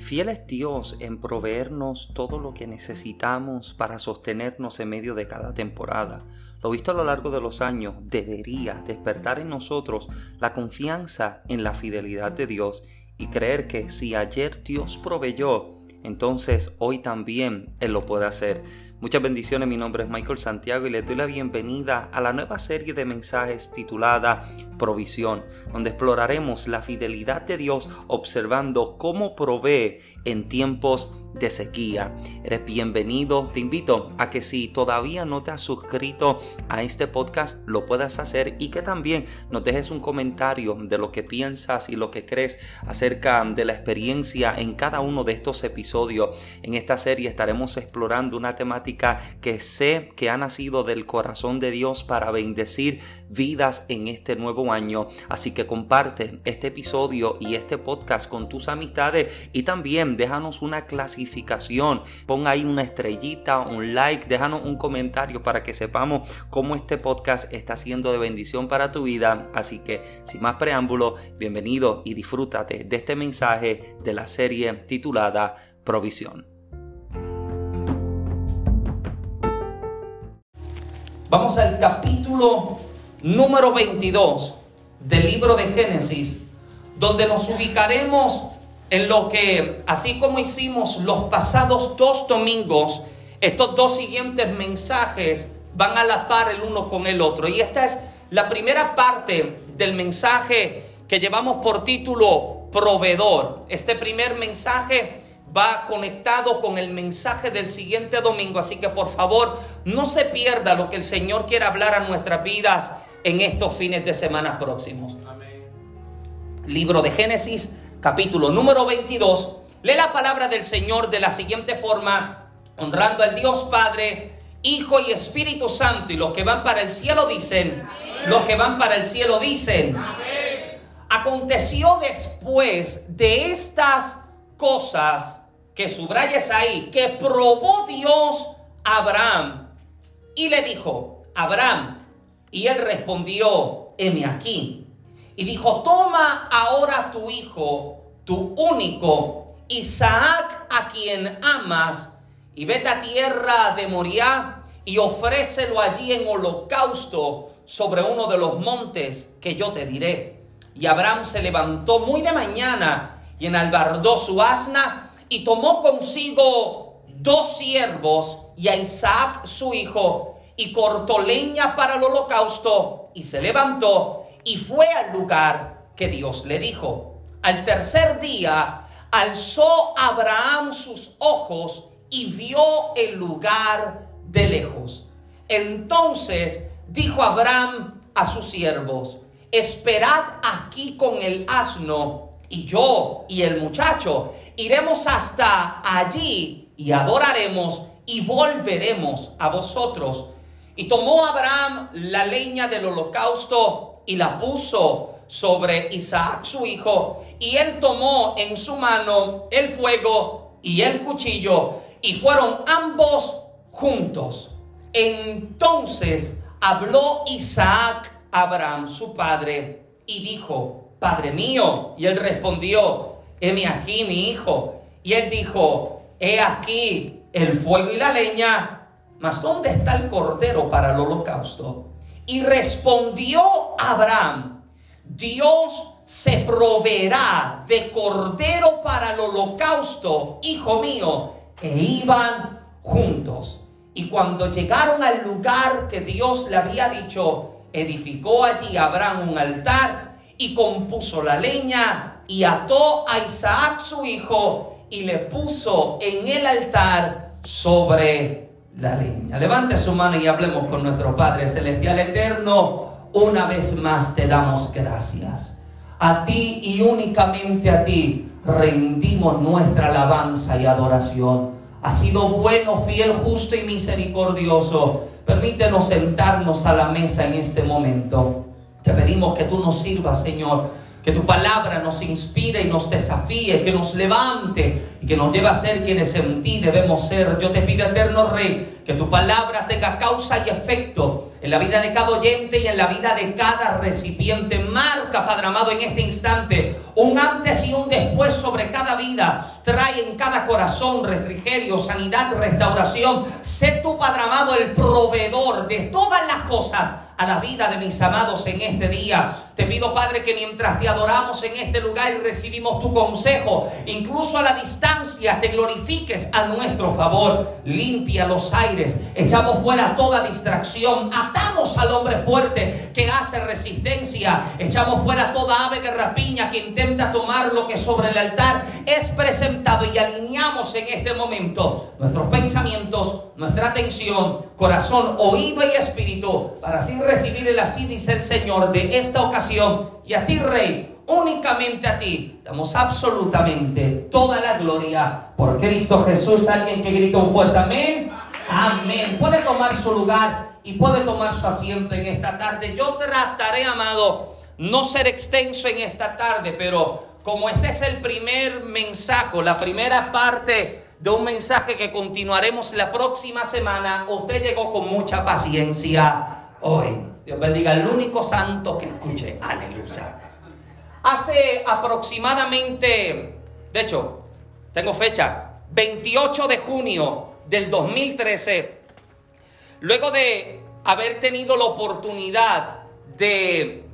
Fiel es Dios en proveernos todo lo que necesitamos para sostenernos en medio de cada temporada. Lo visto a lo largo de los años debería despertar en nosotros la confianza en la fidelidad de Dios y creer que si ayer Dios proveyó, entonces hoy también Él lo puede hacer. Muchas bendiciones, mi nombre es Michael Santiago y les doy la bienvenida a la nueva serie de mensajes titulada Provisión, donde exploraremos la fidelidad de Dios observando cómo provee en tiempos de sequía. Eres bienvenido, te invito a que si todavía no te has suscrito a este podcast, lo puedas hacer y que también nos dejes un comentario de lo que piensas y lo que crees acerca de la experiencia en cada uno de estos episodios. En esta serie estaremos explorando una temática que sé que ha nacido del corazón de Dios para bendecir vidas en este nuevo año. Así que comparte este episodio y este podcast con tus amistades y también déjanos una clasificación. Pon ahí una estrellita, un like, déjanos un comentario para que sepamos cómo este podcast está siendo de bendición para tu vida. Así que sin más preámbulo, bienvenido y disfrútate de este mensaje de la serie titulada Provisión. Vamos al capítulo número 22 del libro de Génesis, donde nos ubicaremos en lo que, así como hicimos los pasados dos domingos, estos dos siguientes mensajes van a la par el uno con el otro. Y esta es la primera parte del mensaje que llevamos por título proveedor. Este primer mensaje va conectado con el mensaje del siguiente domingo. Así que por favor, no se pierda lo que el Señor quiere hablar a nuestras vidas en estos fines de semana próximos. Libro de Génesis, capítulo número 22. Lee la palabra del Señor de la siguiente forma, honrando al Dios Padre, Hijo y Espíritu Santo. Y los que van para el cielo dicen, los que van para el cielo dicen. Aconteció después de estas cosas que subrayes ahí, que probó Dios a Abraham y le dijo, Abraham, y él respondió, heme aquí. Y dijo, toma ahora tu hijo, tu único, Isaac, a quien amas, y vete a tierra de Moriah y ofrécelo allí en holocausto sobre uno de los montes que yo te diré. Y Abraham se levantó muy de mañana y enalbardó su asna y tomó consigo dos siervos y a Isaac su hijo y cortó leña para el holocausto y se levantó y fue al lugar que Dios le dijo. Al tercer día alzó Abraham sus ojos y vio el lugar de lejos. Entonces dijo Abraham a sus siervos, esperad aquí con el asno y yo y el muchacho iremos hasta allí y adoraremos y volveremos a vosotros. Y tomó Abraham la leña del holocausto y la puso sobre Isaac su hijo, y él tomó en su mano el fuego y el cuchillo, y fueron ambos juntos. Entonces habló Isaac a Abraham su padre y dijo, Padre mío. Y él respondió, heme aquí mi hijo. Y él dijo, he aquí el fuego y la leña, mas ¿dónde está el cordero para el holocausto? Y respondió Abraham, Dios se proveerá de cordero para el holocausto, hijo mío, e iban juntos. Y cuando llegaron al lugar que Dios le había dicho, edificó allí Abraham un altar y compuso la leña y ató a Isaac su hijo y le puso en el altar sobre la leña. Levante su mano y hablemos con nuestro Padre Celestial Eterno. Una vez más te damos gracias. A ti y únicamente a ti rendimos nuestra alabanza y adoración. Ha sido bueno, fiel, justo y misericordioso. Permítenos sentarnos a la mesa en este momento. Te pedimos que tú nos sirvas, Señor. Que tu palabra nos inspire y nos desafíe, que nos levante y que nos lleve a ser quienes en ti debemos ser. Yo te pido, eterno Rey, que tu palabra tenga causa y efecto en la vida de cada oyente y en la vida de cada recipiente. Marca, Padre amado, en este instante un antes y un después sobre cada vida. Trae en cada corazón refrigerio, sanidad, restauración. Sé tu, Padre amado, el proveedor de todas las cosas a la vida de mis amados en este día. Te pido, Padre, que mientras te adoramos en este lugar y recibimos tu consejo, incluso a la distancia, te glorifiques a nuestro favor. Limpia los aires, echamos fuera toda distracción, atamos al hombre fuerte que hace resistencia, echamos fuera toda ave de rapiña que intenta tomar lo que sobre el altar es presentado y alineamos en este momento nuestros pensamientos, nuestra atención, corazón, oído y espíritu para así recibir el así dice el Señor de esta ocasión. Y a ti, Rey, únicamente a ti, damos absolutamente toda la gloria por Cristo Jesús. Alguien que grita un fuerte amén. Amén. Puede tomar su lugar y puede tomar su asiento en esta tarde. Yo trataré, amado, no ser extenso en esta tarde, pero como este es el primer mensaje, la primera parte de un mensaje que continuaremos la próxima semana, usted llegó con mucha paciencia hoy. Dios bendiga al único santo que escuche. Aleluya. Hace aproximadamente, de hecho, tengo fecha, 28 de junio del 2013, luego de haber tenido la oportunidad de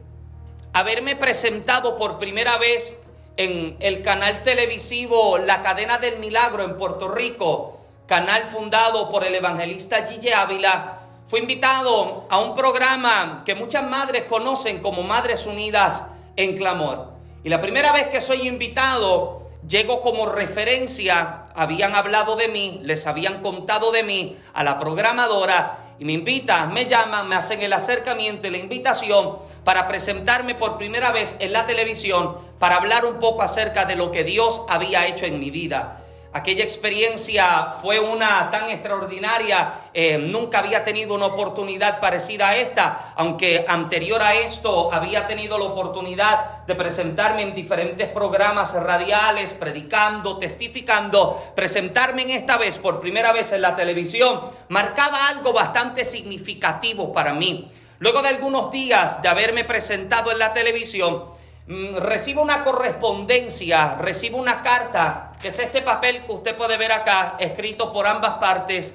haberme presentado por primera vez en el canal televisivo La Cadena del Milagro en Puerto Rico, canal fundado por el evangelista Gille Ávila, fui invitado a un programa que muchas madres conocen como Madres Unidas en Clamor. Y la primera vez que soy invitado, llego como referencia, habían hablado de mí, les habían contado de mí a la programadora y me invitan, me llaman, me hacen el acercamiento y la invitación para presentarme por primera vez en la televisión para hablar un poco acerca de lo que Dios había hecho en mi vida. Aquella experiencia fue una tan extraordinaria, eh, nunca había tenido una oportunidad parecida a esta, aunque anterior a esto había tenido la oportunidad de presentarme en diferentes programas radiales, predicando, testificando, presentarme en esta vez por primera vez en la televisión, marcaba algo bastante significativo para mí. Luego de algunos días de haberme presentado en la televisión, Mm, recibo una correspondencia, recibo una carta, que es este papel que usted puede ver acá, escrito por ambas partes,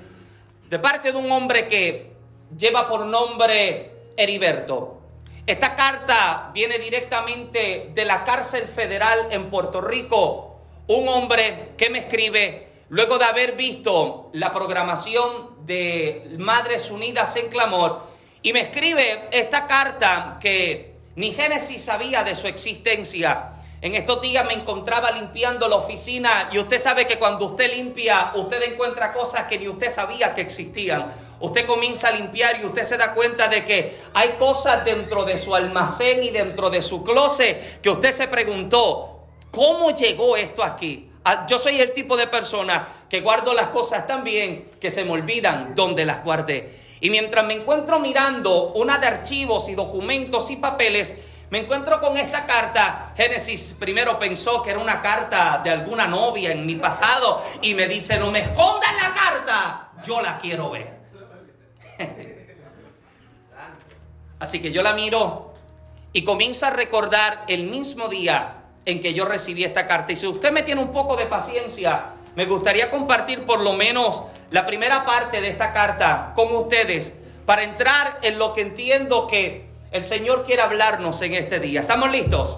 de parte de un hombre que lleva por nombre Heriberto. Esta carta viene directamente de la cárcel federal en Puerto Rico. Un hombre que me escribe luego de haber visto la programación de Madres Unidas en Clamor y me escribe esta carta que ni Génesis sabía de su existencia. En estos días me encontraba limpiando la oficina y usted sabe que cuando usted limpia, usted encuentra cosas que ni usted sabía que existían. Usted comienza a limpiar y usted se da cuenta de que hay cosas dentro de su almacén y dentro de su closet que usted se preguntó, ¿cómo llegó esto aquí? Ah, yo soy el tipo de persona que guardo las cosas tan bien que se me olvidan donde las guardé. Y mientras me encuentro mirando una de archivos y documentos y papeles, me encuentro con esta carta. Génesis primero pensó que era una carta de alguna novia en mi pasado y me dice, no me escondan la carta, yo la quiero ver. Así que yo la miro y comienzo a recordar el mismo día en que yo recibí esta carta. Y si usted me tiene un poco de paciencia, me gustaría compartir por lo menos la primera parte de esta carta con ustedes para entrar en lo que entiendo que el Señor quiere hablarnos en este día. ¿Estamos listos?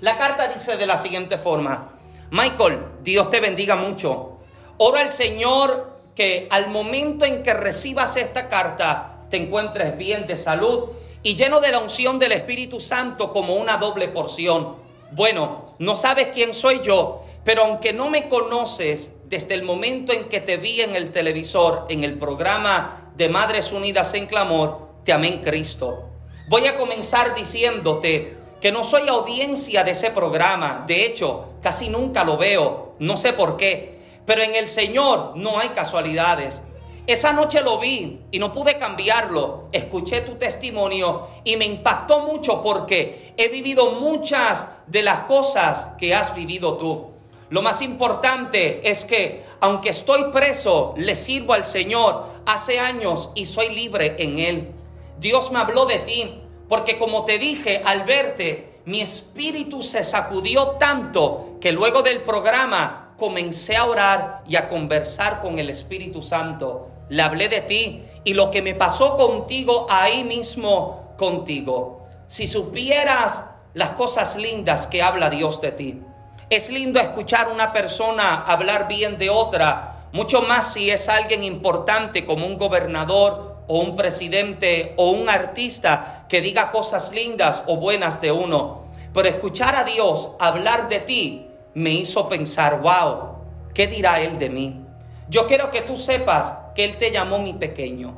La carta dice de la siguiente forma, Michael, Dios te bendiga mucho. Ora al Señor que al momento en que recibas esta carta te encuentres bien de salud y lleno de la unción del Espíritu Santo como una doble porción. Bueno, no sabes quién soy yo, pero aunque no me conoces desde el momento en que te vi en el televisor, en el programa de Madres Unidas en Clamor, te amé en Cristo. Voy a comenzar diciéndote que no soy audiencia de ese programa. De hecho, casi nunca lo veo. No sé por qué. Pero en el Señor no hay casualidades. Esa noche lo vi y no pude cambiarlo. Escuché tu testimonio y me impactó mucho porque he vivido muchas de las cosas que has vivido tú. Lo más importante es que, aunque estoy preso, le sirvo al Señor hace años y soy libre en Él. Dios me habló de ti, porque como te dije al verte, mi espíritu se sacudió tanto que luego del programa comencé a orar y a conversar con el Espíritu Santo. Le hablé de ti y lo que me pasó contigo ahí mismo contigo. Si supieras las cosas lindas que habla Dios de ti. Es lindo escuchar una persona hablar bien de otra, mucho más si es alguien importante como un gobernador o un presidente o un artista que diga cosas lindas o buenas de uno. Pero escuchar a Dios hablar de ti me hizo pensar, wow, ¿qué dirá Él de mí? Yo quiero que tú sepas que Él te llamó mi pequeño.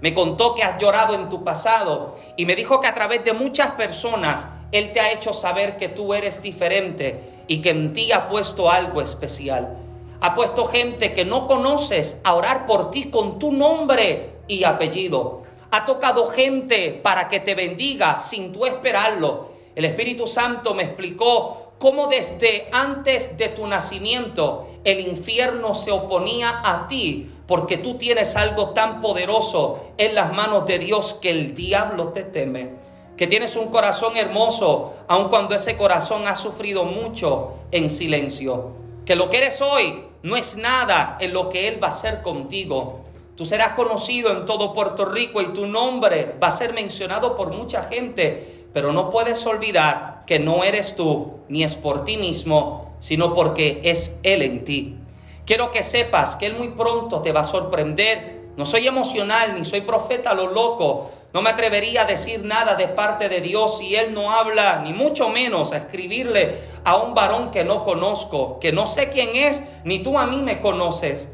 Me contó que has llorado en tu pasado y me dijo que a través de muchas personas Él te ha hecho saber que tú eres diferente y que en ti ha puesto algo especial. Ha puesto gente que no conoces a orar por ti con tu nombre y apellido. Ha tocado gente para que te bendiga sin tú esperarlo. El Espíritu Santo me explicó cómo desde antes de tu nacimiento el infierno se oponía a ti porque tú tienes algo tan poderoso en las manos de Dios que el diablo te teme que tienes un corazón hermoso, aun cuando ese corazón ha sufrido mucho en silencio. Que lo que eres hoy no es nada en lo que Él va a hacer contigo. Tú serás conocido en todo Puerto Rico y tu nombre va a ser mencionado por mucha gente, pero no puedes olvidar que no eres tú ni es por ti mismo, sino porque es Él en ti. Quiero que sepas que Él muy pronto te va a sorprender. No soy emocional ni soy profeta lo loco, no me atrevería a decir nada de parte de Dios si Él no habla, ni mucho menos a escribirle a un varón que no conozco, que no sé quién es, ni tú a mí me conoces.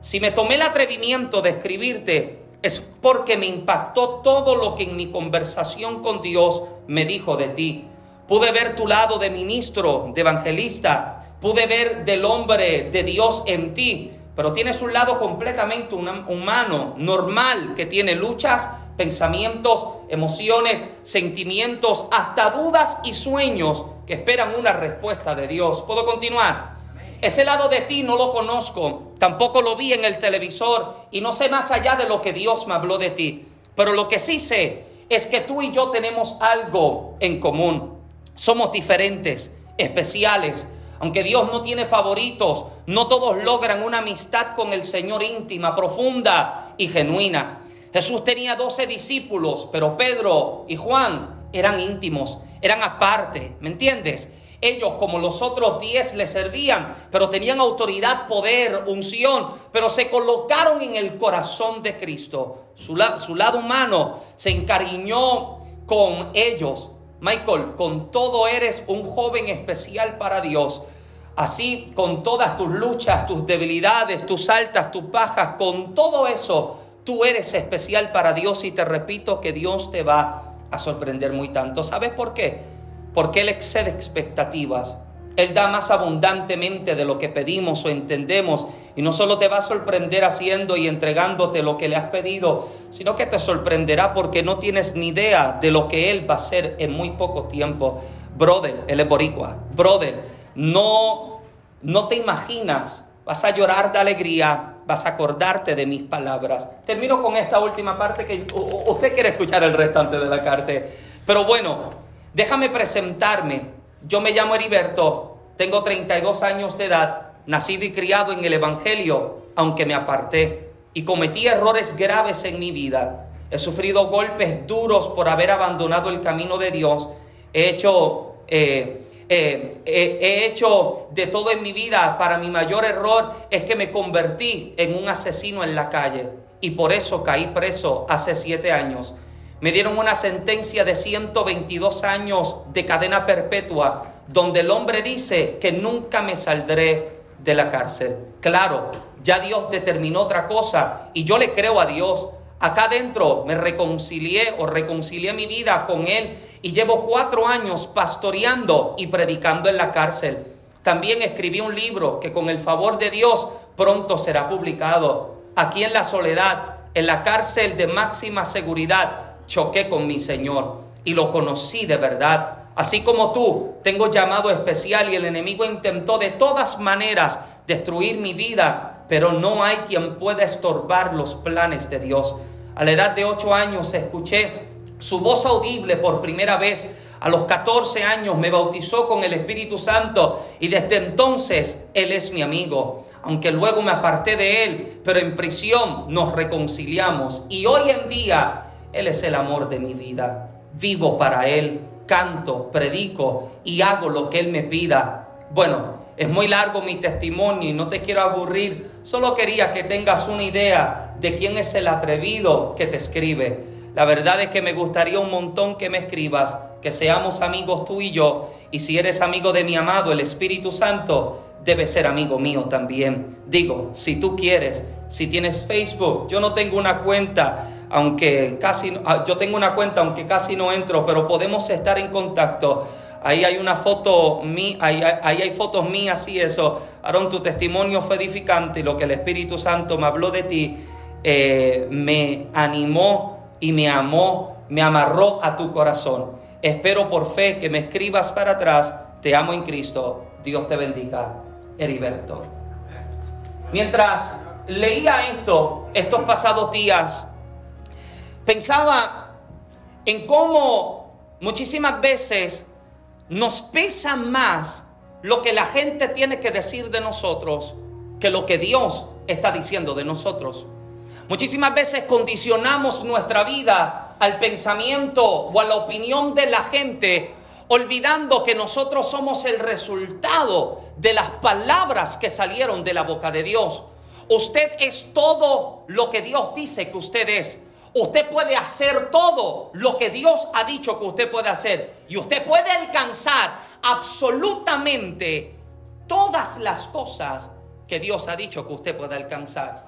Si me tomé el atrevimiento de escribirte, es porque me impactó todo lo que en mi conversación con Dios me dijo de ti. Pude ver tu lado de ministro, de evangelista, pude ver del hombre de Dios en ti, pero tienes un lado completamente humano, normal, que tiene luchas, pensamientos, emociones, sentimientos, hasta dudas y sueños que esperan una respuesta de Dios. ¿Puedo continuar? Ese lado de ti no lo conozco, tampoco lo vi en el televisor y no sé más allá de lo que Dios me habló de ti. Pero lo que sí sé es que tú y yo tenemos algo en común. Somos diferentes, especiales. Aunque Dios no tiene favoritos, no todos logran una amistad con el Señor íntima, profunda y genuina. Jesús tenía doce discípulos, pero Pedro y Juan eran íntimos, eran aparte, ¿me entiendes? Ellos, como los otros diez, le servían, pero tenían autoridad, poder, unción, pero se colocaron en el corazón de Cristo. Su, su lado humano se encariñó con ellos. Michael, con todo eres un joven especial para Dios. Así, con todas tus luchas, tus debilidades, tus altas, tus bajas, con todo eso, Tú eres especial para Dios y te repito que Dios te va a sorprender muy tanto. ¿Sabes por qué? Porque Él excede expectativas. Él da más abundantemente de lo que pedimos o entendemos. Y no solo te va a sorprender haciendo y entregándote lo que le has pedido, sino que te sorprenderá porque no tienes ni idea de lo que Él va a hacer en muy poco tiempo. Brother, Él es boricua. Brother, no, no te imaginas. Vas a llorar de alegría, vas a acordarte de mis palabras. Termino con esta última parte que usted quiere escuchar el restante de la carta. Pero bueno, déjame presentarme. Yo me llamo Heriberto, tengo 32 años de edad, nacido y criado en el Evangelio, aunque me aparté y cometí errores graves en mi vida. He sufrido golpes duros por haber abandonado el camino de Dios. He hecho... Eh, eh, he hecho de todo en mi vida, para mi mayor error es que me convertí en un asesino en la calle y por eso caí preso hace siete años. Me dieron una sentencia de 122 años de cadena perpetua, donde el hombre dice que nunca me saldré de la cárcel. Claro, ya Dios determinó otra cosa y yo le creo a Dios. Acá adentro me reconcilié o reconcilié mi vida con Él y llevo cuatro años pastoreando y predicando en la cárcel. También escribí un libro que con el favor de Dios pronto será publicado. Aquí en la soledad, en la cárcel de máxima seguridad, choqué con mi Señor y lo conocí de verdad. Así como tú, tengo llamado especial y el enemigo intentó de todas maneras destruir mi vida, pero no hay quien pueda estorbar los planes de Dios. A la edad de 8 años escuché su voz audible por primera vez. A los 14 años me bautizó con el Espíritu Santo y desde entonces Él es mi amigo. Aunque luego me aparté de Él, pero en prisión nos reconciliamos. Y hoy en día Él es el amor de mi vida. Vivo para Él, canto, predico y hago lo que Él me pida. Bueno, es muy largo mi testimonio y no te quiero aburrir. Solo quería que tengas una idea de quién es el atrevido que te escribe. La verdad es que me gustaría un montón que me escribas, que seamos amigos tú y yo. Y si eres amigo de mi amado, el Espíritu Santo, debes ser amigo mío también. Digo, si tú quieres, si tienes Facebook, yo no tengo una cuenta, aunque casi, ah, yo tengo una cuenta, aunque casi no entro, pero podemos estar en contacto. Ahí hay una foto, ahí, ahí hay fotos mías y eso. Aarón, tu testimonio fue edificante y lo que el Espíritu Santo me habló de ti eh, me animó y me amó, me amarró a tu corazón. Espero por fe que me escribas para atrás. Te amo en Cristo. Dios te bendiga. Heriberto. Mientras leía esto, estos pasados días, pensaba en cómo muchísimas veces nos pesa más lo que la gente tiene que decir de nosotros que lo que Dios está diciendo de nosotros. Muchísimas veces condicionamos nuestra vida al pensamiento o a la opinión de la gente, olvidando que nosotros somos el resultado de las palabras que salieron de la boca de Dios. Usted es todo lo que Dios dice que usted es. Usted puede hacer todo lo que Dios ha dicho que usted puede hacer. Y usted puede alcanzar absolutamente todas las cosas que Dios ha dicho que usted puede alcanzar.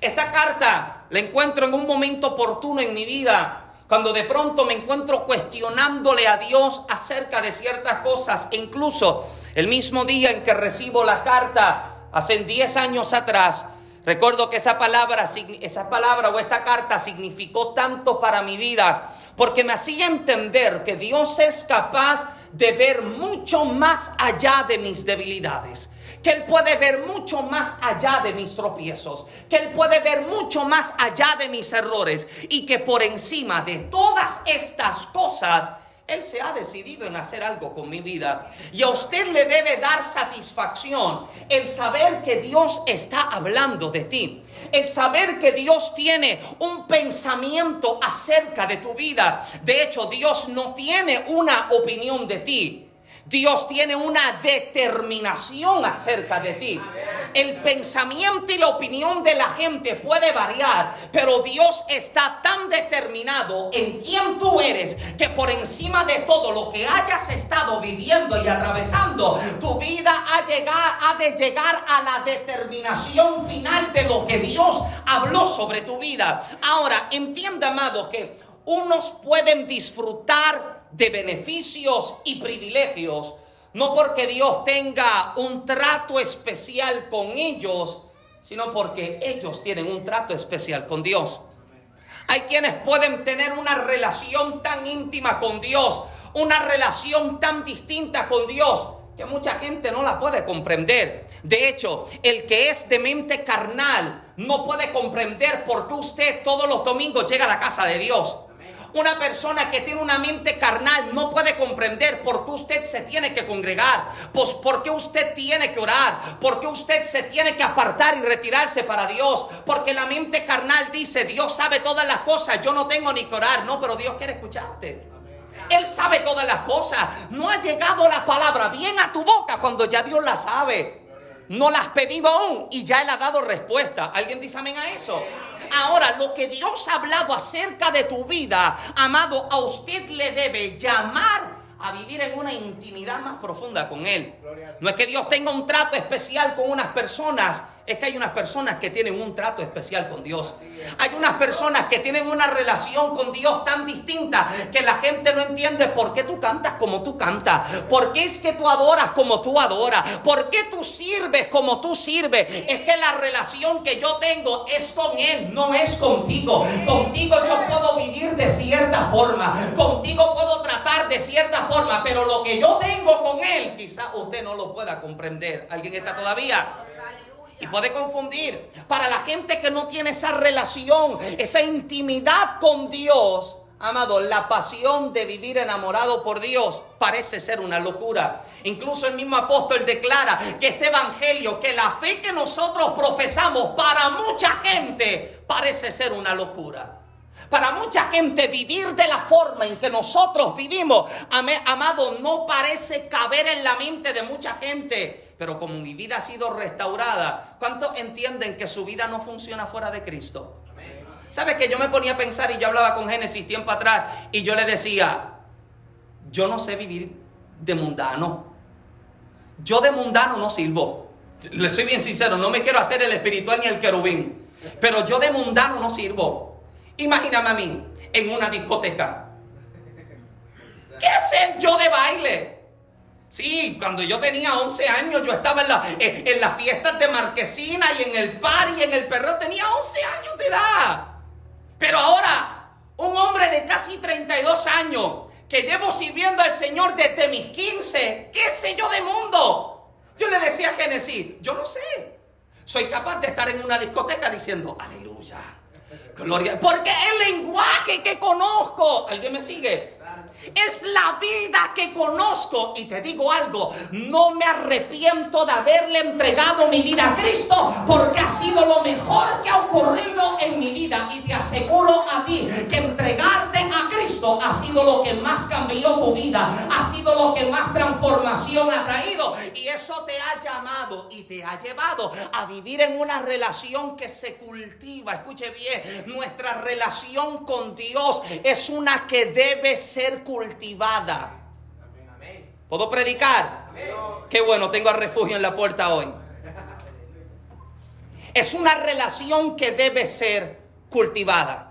Esta carta la encuentro en un momento oportuno en mi vida, cuando de pronto me encuentro cuestionándole a Dios acerca de ciertas cosas. E incluso el mismo día en que recibo la carta, hace 10 años atrás, Recuerdo que esa palabra, esa palabra o esta carta significó tanto para mi vida porque me hacía entender que Dios es capaz de ver mucho más allá de mis debilidades que Él puede ver mucho más allá de mis tropiezos, que Él puede ver mucho más allá de mis errores y que por encima de todas estas cosas, Él se ha decidido en hacer algo con mi vida. Y a usted le debe dar satisfacción el saber que Dios está hablando de ti el saber que Dios tiene un pensamiento acerca de tu vida. De hecho, Dios no tiene una opinión de ti. Dios tiene una determinación acerca de ti. El pensamiento y la opinión de la gente puede variar, pero Dios está tan determinado en quién tú eres que por encima de todo lo que hayas estado viviendo y atravesando, tu vida ha, ha de llegar a la determinación final de lo que Dios habló sobre tu vida. Ahora, entienda, amado, que unos pueden disfrutar de beneficios y privilegios, no porque Dios tenga un trato especial con ellos, sino porque ellos tienen un trato especial con Dios. Hay quienes pueden tener una relación tan íntima con Dios, una relación tan distinta con Dios, que mucha gente no la puede comprender. De hecho, el que es de mente carnal no puede comprender por qué usted todos los domingos llega a la casa de Dios. Una persona que tiene una mente carnal no puede comprender por qué usted se tiene que congregar, pues por qué usted tiene que orar, por qué usted se tiene que apartar y retirarse para Dios, porque la mente carnal dice, Dios sabe todas las cosas, yo no tengo ni que orar, no, pero Dios quiere escucharte. Él sabe todas las cosas. No ha llegado la palabra bien a tu boca cuando ya Dios la sabe. No la has pedido aún y ya Él ha dado respuesta. ¿Alguien dice amén a eso? Ahora, lo que Dios ha hablado acerca de tu vida, amado, a usted le debe llamar a vivir en una intimidad más profunda con Él. No es que Dios tenga un trato especial con unas personas es que hay unas personas que tienen un trato especial con Dios. Hay unas personas que tienen una relación con Dios tan distinta que la gente no entiende por qué tú cantas como tú cantas, por qué es que tú adoras como tú adoras, por qué tú sirves como tú sirves. Es que la relación que yo tengo es con Él, no es contigo. Contigo yo puedo vivir de cierta forma, contigo puedo tratar de cierta forma, pero lo que yo tengo con Él quizá usted no lo pueda comprender. ¿Alguien está todavía? Y puede confundir. Para la gente que no tiene esa relación, esa intimidad con Dios, amado, la pasión de vivir enamorado por Dios parece ser una locura. Incluso el mismo apóstol declara que este evangelio, que la fe que nosotros profesamos para mucha gente parece ser una locura. Para mucha gente vivir de la forma en que nosotros vivimos, amado, no parece caber en la mente de mucha gente. Pero como mi vida ha sido restaurada, ¿cuántos entienden que su vida no funciona fuera de Cristo? ¿Sabes que yo me ponía a pensar y yo hablaba con Génesis tiempo atrás y yo le decía, yo no sé vivir de mundano. Yo de mundano no sirvo. Le soy bien sincero, no me quiero hacer el espiritual ni el querubín. Pero yo de mundano no sirvo. Imagíname a mí en una discoteca. ¿Qué sé yo de baile? Sí, cuando yo tenía 11 años, yo estaba en, la, en, las fiestas de Marquesina y en el par y en el perro. Tenía 11 años de edad. Pero ahora, un hombre de casi 32 años, que llevo sirviendo al Señor desde mis 15, ¿qué sé yo de mundo? Yo le decía a Génesis, yo no sé. Soy capaz de estar en una discoteca diciendo, aleluya. Gloria. Porque el lenguaje que conozco, ¿alguien me sigue? Es la vida que conozco. Y te digo algo, no me arrepiento de haberle entregado mi vida a Cristo porque ha sido lo mejor que ha ocurrido en mi vida. Y te aseguro a ti que entregarte a Cristo ha sido lo que más cambió tu vida, ha sido lo que más transformación ha traído. Y eso te ha llamado y te ha llevado a vivir en una relación que se cultiva. Escuche bien, nuestra relación con Dios es una que debe ser cultivada. ¿Puedo predicar? Qué bueno, tengo refugio en la puerta hoy. Es una relación que debe ser cultivada.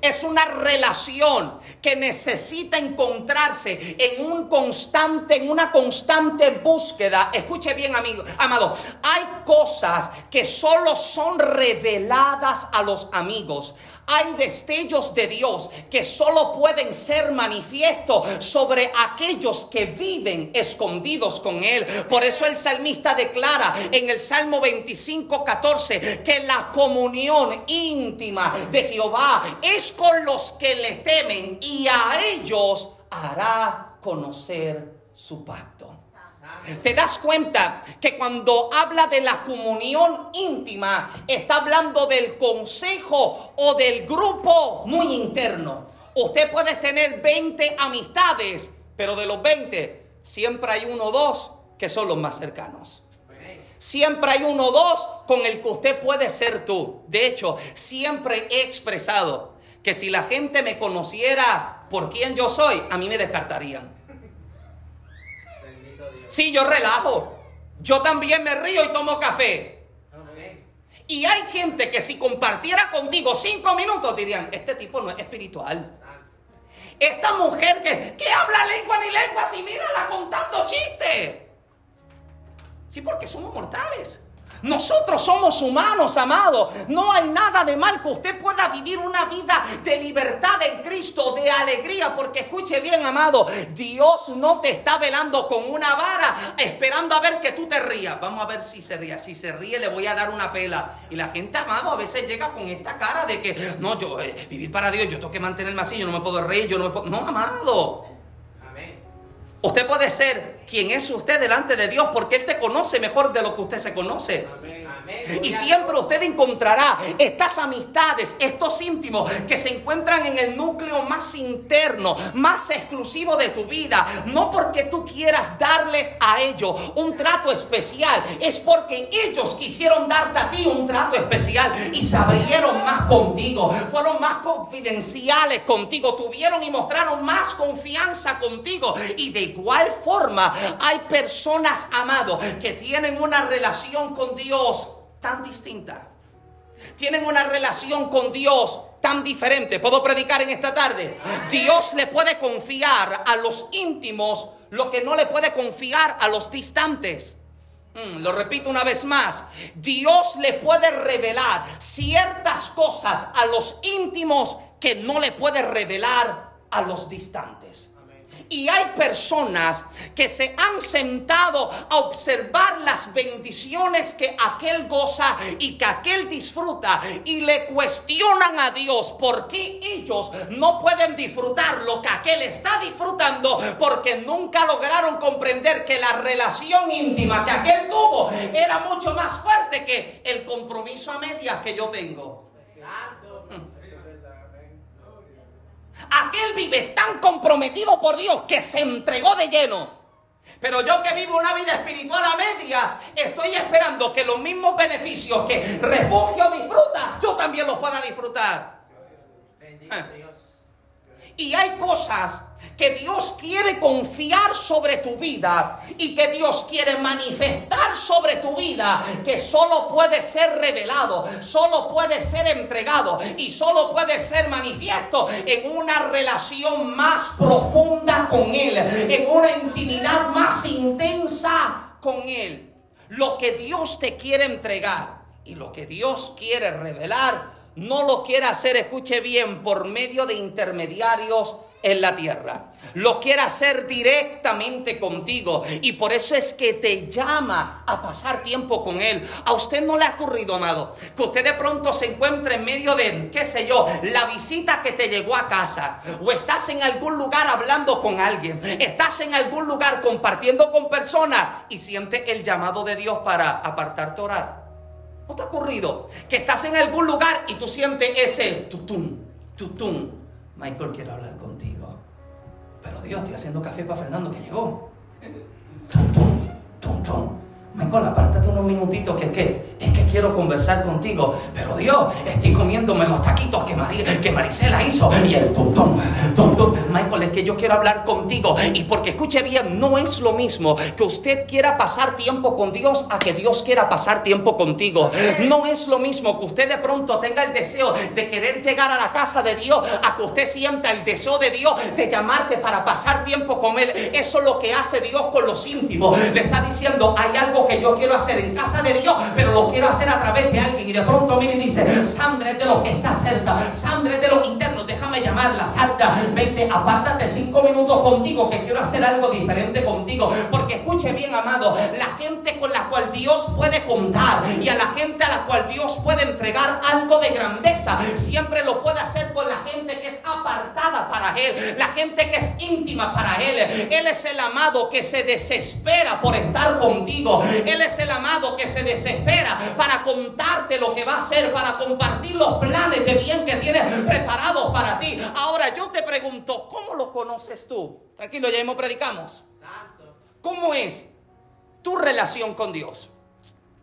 Es una relación que necesita encontrarse en un constante, en una constante búsqueda. Escuche bien, amigo, amado. Hay cosas que solo son reveladas a los amigos. Hay destellos de Dios que solo pueden ser manifiestos sobre aquellos que viven escondidos con Él. Por eso el salmista declara en el Salmo 25, 14 que la comunión íntima de Jehová es con los que le temen y a ellos hará conocer su pacto. Te das cuenta que cuando habla de la comunión íntima, está hablando del consejo o del grupo muy interno. Usted puede tener 20 amistades, pero de los 20 siempre hay uno o dos que son los más cercanos. Siempre hay uno o dos con el que usted puede ser tú. De hecho, siempre he expresado que si la gente me conociera por quién yo soy, a mí me descartarían. Sí, yo relajo. Yo también me río y tomo café. Y hay gente que si compartiera contigo cinco minutos dirían, este tipo no es espiritual. Esta mujer que, que habla lengua ni lengua, y mírala contando chistes. Sí, porque somos mortales. Nosotros somos humanos, amados. No hay nada de mal que usted pueda vivir una vida de libertad en Cristo, de alegría, porque escuche bien, amado, Dios no te está velando con una vara esperando a ver que tú te rías. Vamos a ver si se ríe. Si se ríe, le voy a dar una pela. Y la gente, amado, a veces llega con esta cara de que, no, yo, eh, vivir para Dios, yo tengo que mantener el yo no me puedo reír, yo no me puedo. No, amado. Usted puede ser quien es usted delante de Dios porque Él te conoce mejor de lo que usted se conoce. Y siempre usted encontrará estas amistades, estos íntimos que se encuentran en el núcleo más interno, más exclusivo de tu vida. No porque tú quieras darles a ellos un trato especial, es porque ellos quisieron darte a ti un trato especial y se abrieron más contigo, fueron más confidenciales contigo, tuvieron y mostraron más confianza contigo. Y de igual forma hay personas, amados, que tienen una relación con Dios tan distinta. Tienen una relación con Dios tan diferente. ¿Puedo predicar en esta tarde? Dios le puede confiar a los íntimos lo que no le puede confiar a los distantes. Mm, lo repito una vez más. Dios le puede revelar ciertas cosas a los íntimos que no le puede revelar a los distantes. Y hay personas que se han sentado a observar las bendiciones que aquel goza y que aquel disfruta y le cuestionan a Dios por qué ellos no pueden disfrutar lo que aquel está disfrutando porque nunca lograron comprender que la relación íntima que aquel tuvo era mucho más fuerte que el compromiso a medias que yo tengo. Aquel vive tan comprometido por Dios que se entregó de lleno. Pero yo que vivo una vida espiritual a medias, estoy esperando que los mismos beneficios que refugio disfruta, yo también los pueda disfrutar. Bendito eh. Dios. Y hay cosas que Dios quiere confiar sobre tu vida y que Dios quiere manifestar sobre tu vida, que solo puede ser revelado, solo puede ser entregado y solo puede ser manifiesto en una relación más profunda con Él, en una intimidad más intensa con Él. Lo que Dios te quiere entregar y lo que Dios quiere revelar no lo quiere hacer, escuche bien, por medio de intermediarios en la tierra. Lo quiere hacer directamente contigo y por eso es que te llama a pasar tiempo con Él. A usted no le ha ocurrido, amado, que usted de pronto se encuentre en medio de, qué sé yo, la visita que te llegó a casa o estás en algún lugar hablando con alguien, estás en algún lugar compartiendo con personas y siente el llamado de Dios para apartarte orar. ¿No te ha ocurrido que estás en algún lugar y tú sientes ese tutum, tutum? Michael quiere hablar contigo. Pero Dios, estoy haciendo café para Fernando que llegó. Tum, tum, tum, tum. Michael, apártate unos minutitos que es que, es que quiero conversar contigo. Pero Dios, estoy comiéndome los taquitos que, que Marisela hizo. Y el tum, tum. Michael, es que yo quiero hablar contigo. Y porque escuche bien, no es lo mismo que usted quiera pasar tiempo con Dios a que Dios quiera pasar tiempo contigo. No es lo mismo que usted de pronto tenga el deseo de querer llegar a la casa de Dios a que usted sienta el deseo de Dios de llamarte para pasar tiempo con Él. Eso es lo que hace Dios con los íntimos. Le está diciendo, hay algo que yo quiero hacer en casa de Dios, pero lo quiero hacer a través de alguien. Y de pronto viene y dice, Sandra es de lo que está cerca, Sandra es de los internos, déjame llamarla, Sandra, vete, apártate cinco minutos contigo, que quiero hacer algo diferente contigo. Porque escuche bien, amado, la gente con la cual Dios puede contar y a la gente a la cual Dios puede entregar algo de grandeza, siempre lo puede hacer con la gente que es apartada para Él, la gente que es íntima para Él. Él es el amado que se desespera por estar contigo. Él es el amado que se desespera para contarte lo que va a hacer, para compartir los planes de bien que tiene preparados para ti. Ahora yo te pregunto, ¿cómo lo conoces tú? Tranquilo, ya mismo predicamos. ¿Cómo es tu relación con Dios?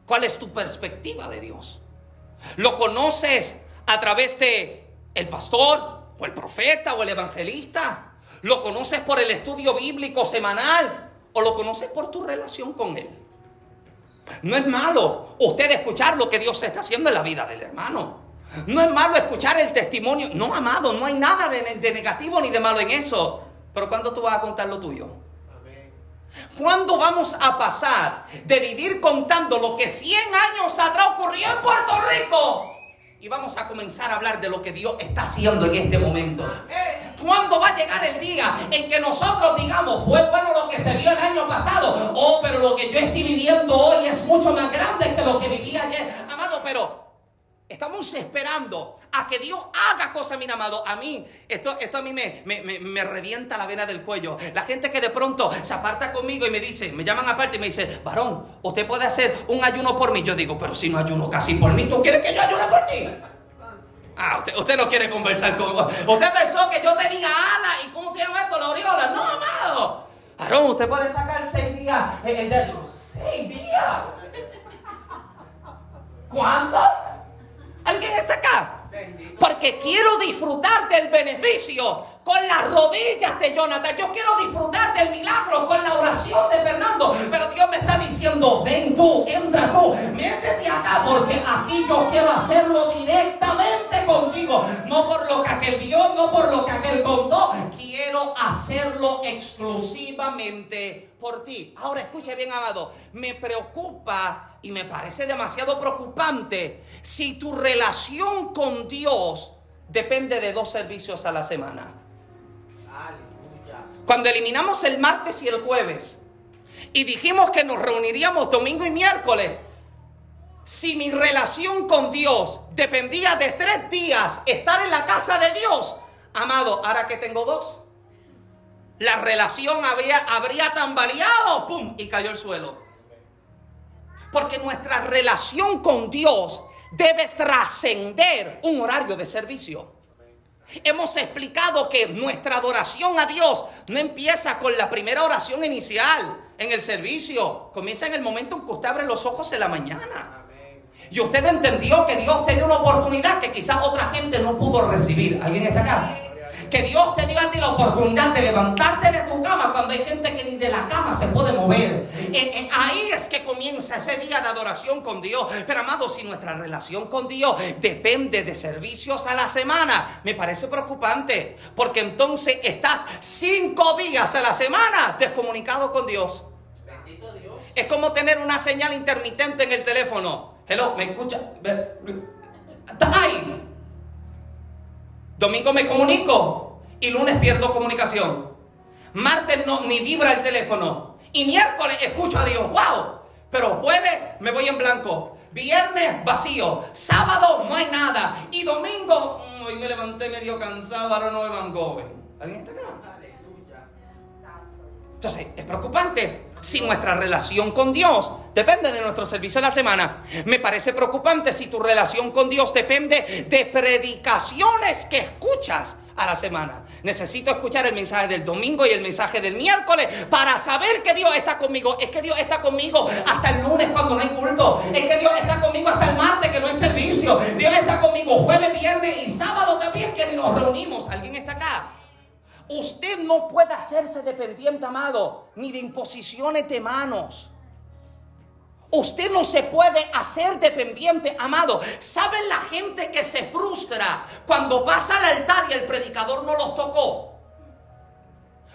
¿Cuál es tu perspectiva de Dios? ¿Lo conoces a través de el pastor o el profeta o el evangelista? ¿Lo conoces por el estudio bíblico semanal o lo conoces por tu relación con él? No es malo usted escuchar lo que Dios está haciendo en la vida del hermano. No es malo escuchar el testimonio. No, amado, no hay nada de, negativo ni de malo en eso. Pero ¿cuándo tú vas a contar lo tuyo? ¿Cuándo vamos a pasar de vivir contando lo que 100 años atrás ocurrió en Puerto Rico? Y vamos a comenzar a hablar de lo que Dios está haciendo en este momento. ¿Cuándo va a llegar el día en que nosotros digamos, fue bueno lo que se vio el año pasado? Oh, pero lo que yo estoy viviendo hoy es mucho más grande que lo que viví ayer. Amado, pero Estamos esperando a que Dios haga cosas, mi amado. A mí, esto, esto a mí me, me, revienta la vena del cuello. La gente que de pronto se aparta conmigo y me dice, me llaman aparte y me dice, varón, usted puede hacer un ayuno por mí. Yo digo, pero si no ayuno casi por mí, ¿tú quieres que yo ayune por ti? Ah, usted, usted no quiere conversar conmigo. Usted pensó que yo tenía alas y ¿cómo se llama esto? La aureola. No, amado. Varón, usted puede sacar seis días. Eh, eh, seis días. ¿Cuánto? ¿Alguien está acá? Porque quiero disfrutar del beneficio con las rodillas de Jonathan. Yo quiero disfrutar del milagro con la oración de Fernando. Pero Dios me está diciendo, ven tú, entra tú, métete acá, porque aquí yo quiero hacerlo directamente contigo. No por lo que aquel vio, no por lo que aquel contó. Quiero hacerlo exclusivamente por ti. Ahora escuche bien, amado. Me preocupa y me parece demasiado preocupante si tu relación con Dios depende de dos servicios a la semana. Cuando eliminamos el martes y el jueves y dijimos que nos reuniríamos domingo y miércoles, si mi relación con Dios dependía de tres días estar en la casa de Dios, amado, ahora que tengo dos, la relación habría, tambaleado, ¡pum! y cayó el suelo. Porque nuestra relación con Dios debe trascender un horario de servicio. Hemos explicado que nuestra adoración a Dios no empieza con la primera oración inicial en el servicio. Comienza en el momento en que usted abre los ojos en la mañana. Y usted entendió que Dios tenía una oportunidad que quizás otra gente no pudo recibir. ¿Alguien está acá? Que Dios te dio a ti la oportunidad de levantarte de tu cama cuando hay gente que ni de la cama se puede mover. Eh, eh, ahí es que comienza ese día de adoración con Dios. Pero amado, si nuestra relación con Dios depende de servicios a la semana, me parece preocupante. Porque entonces estás cinco días a la semana descomunicado con Dios. Dios. Es como tener una señal intermitente en el teléfono. Hello, ¿me escucha? ¡Ay! Domingo me comunico y lunes pierdo comunicación. Martes no, ni vibra el teléfono. Y miércoles escucho a Dios. ¡Wow! Pero jueves me voy en blanco. Viernes vacío. Sábado no hay nada. Y domingo, mm, hoy me levanté medio cansado, ahora no me van ¿Alguien está acá? Entonces, es preocupante si nuestra relación con Dios depende de nuestro servicio de la semana. Me parece preocupante si tu relación con Dios depende de predicaciones que escuchas a la semana. Necesito escuchar el mensaje del domingo y el mensaje del miércoles para saber que Dios está conmigo. Es que Dios está conmigo hasta el lunes cuando no hay culto. Es que Dios está conmigo hasta el martes que no hay servicio. Dios está conmigo jueves, viernes y sábado también que nos reunimos. ¿Alguien está acá? Usted no puede hacerse dependiente, amado, ni de imposiciones de manos. Usted no se puede hacer dependiente, amado. ¿Saben la gente que se frustra cuando pasa al altar y el predicador no los tocó?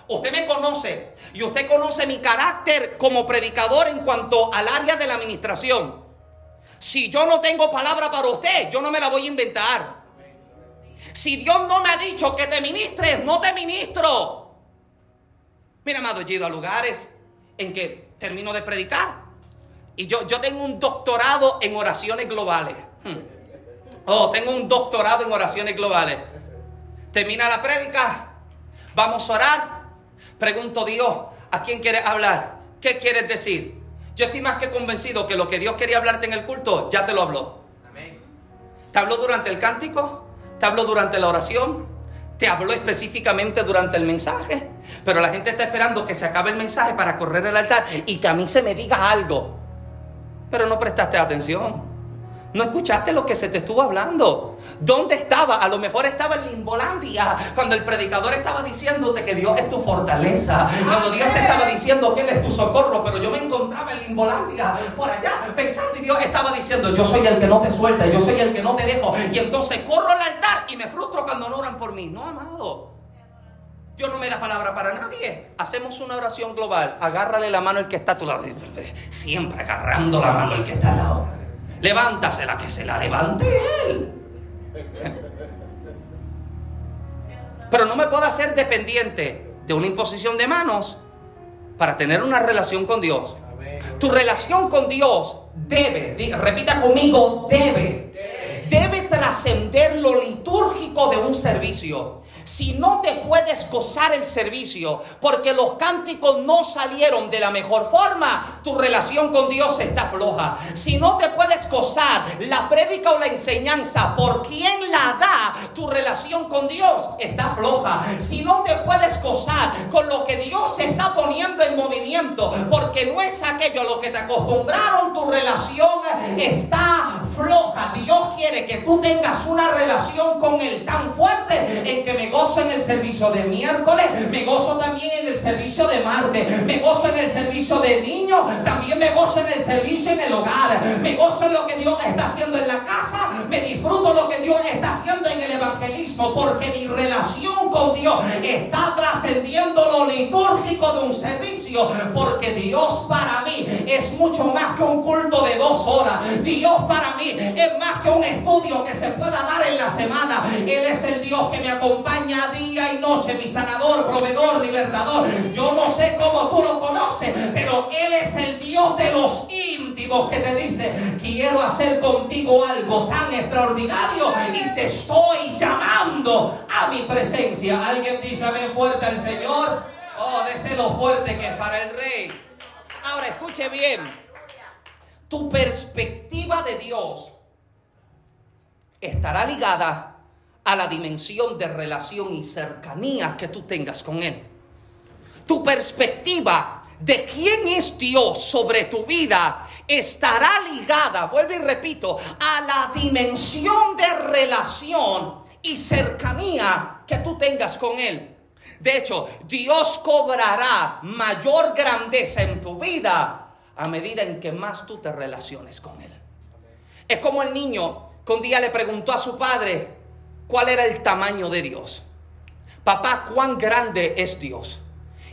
Usted me conoce y usted conoce mi carácter como predicador en cuanto al área de la administración. Si yo no tengo palabra para usted, yo no me la voy a inventar. Si Dios no me ha dicho que te ministres, no te ministro. Mira, amado, he ido a lugares en que termino de predicar. Y yo, yo tengo un doctorado en oraciones globales. Hmm. Oh, tengo un doctorado en oraciones globales. Termina la prédica. Vamos a orar. Pregunto a Dios, ¿a quién quieres hablar? ¿Qué quieres decir? Yo estoy más que convencido que lo que Dios quería hablarte en el culto, ya te lo habló. ¿Te habló durante el cántico? ¿Te habló durante la oración? ¿Te habló específicamente durante el mensaje? Pero la gente está esperando que se acabe el mensaje para correr el altar y que a mí se me diga algo. Pero no prestaste atención. No escuchaste lo que se te estuvo hablando. ¿Dónde estaba? A lo mejor estaba en Limbolandia, cuando el predicador estaba diciéndote que Dios es tu fortaleza, cuando Dios te estaba diciendo que Él es tu socorro, pero yo me encontraba en Limbolandia, por allá, pensando y Dios estaba diciendo, yo soy el que no te suelta, yo soy el que no te dejo. Y entonces corro al altar y me frustro cuando no oran por mí. No, amado. Dios no me da palabra para nadie. Hacemos una oración global. Agárrale la mano el que está a tu lado. Siempre agarrando la mano el que está al lado. Levántasela, que se la levante él. Pero no me puedo hacer dependiente de una imposición de manos para tener una relación con Dios. Tu relación con Dios debe, repita conmigo, debe, debe trascender lo litúrgico de un servicio si no te puedes gozar el servicio porque los cánticos no salieron de la mejor forma, tu relación con Dios está floja. Si no te puedes gozar la prédica o la enseñanza por quien la da, tu relación con Dios está floja. Si no te puedes gozar con lo que Dios está poniendo en movimiento porque no es aquello a lo que te acostumbraron, tu relación está floja. Dios quiere que tú tengas una relación con Él tan fuerte en que me gozo en el servicio de miércoles, me gozo también en el servicio de martes, me gozo en el servicio de niños, también me gozo en el servicio en el hogar, me gozo en lo que Dios está haciendo en la casa, me disfruto lo que Dios está haciendo en el evangelismo, porque mi relación con Dios está trascendiendo lo litúrgico de un servicio, porque Dios para mí es mucho más que un culto de dos horas. Dios para mí es más que un estudio que se pueda dar en la semana. Él es el Dios que me acompaña día y noche, mi sanador, proveedor, libertador. Yo no sé cómo tú lo conoces, pero Él es el Dios de los íntimos que te dice, quiero hacer contigo algo tan extraordinario y te estoy llamando a mi presencia. Alguien dice, amén fuerte al Señor. Oh, de lo fuerte que es para el rey. Ahora escuche bien. Tu perspectiva de Dios estará ligada a la dimensión de relación y cercanía que tú tengas con Él. Tu perspectiva de quién es Dios sobre tu vida estará ligada, vuelvo y repito, a la dimensión de relación y cercanía que tú tengas con Él. De hecho, Dios cobrará mayor grandeza en tu vida a medida en que más tú te relaciones con Él. Es como el niño que un día le preguntó a su padre cuál era el tamaño de Dios. Papá, ¿cuán grande es Dios?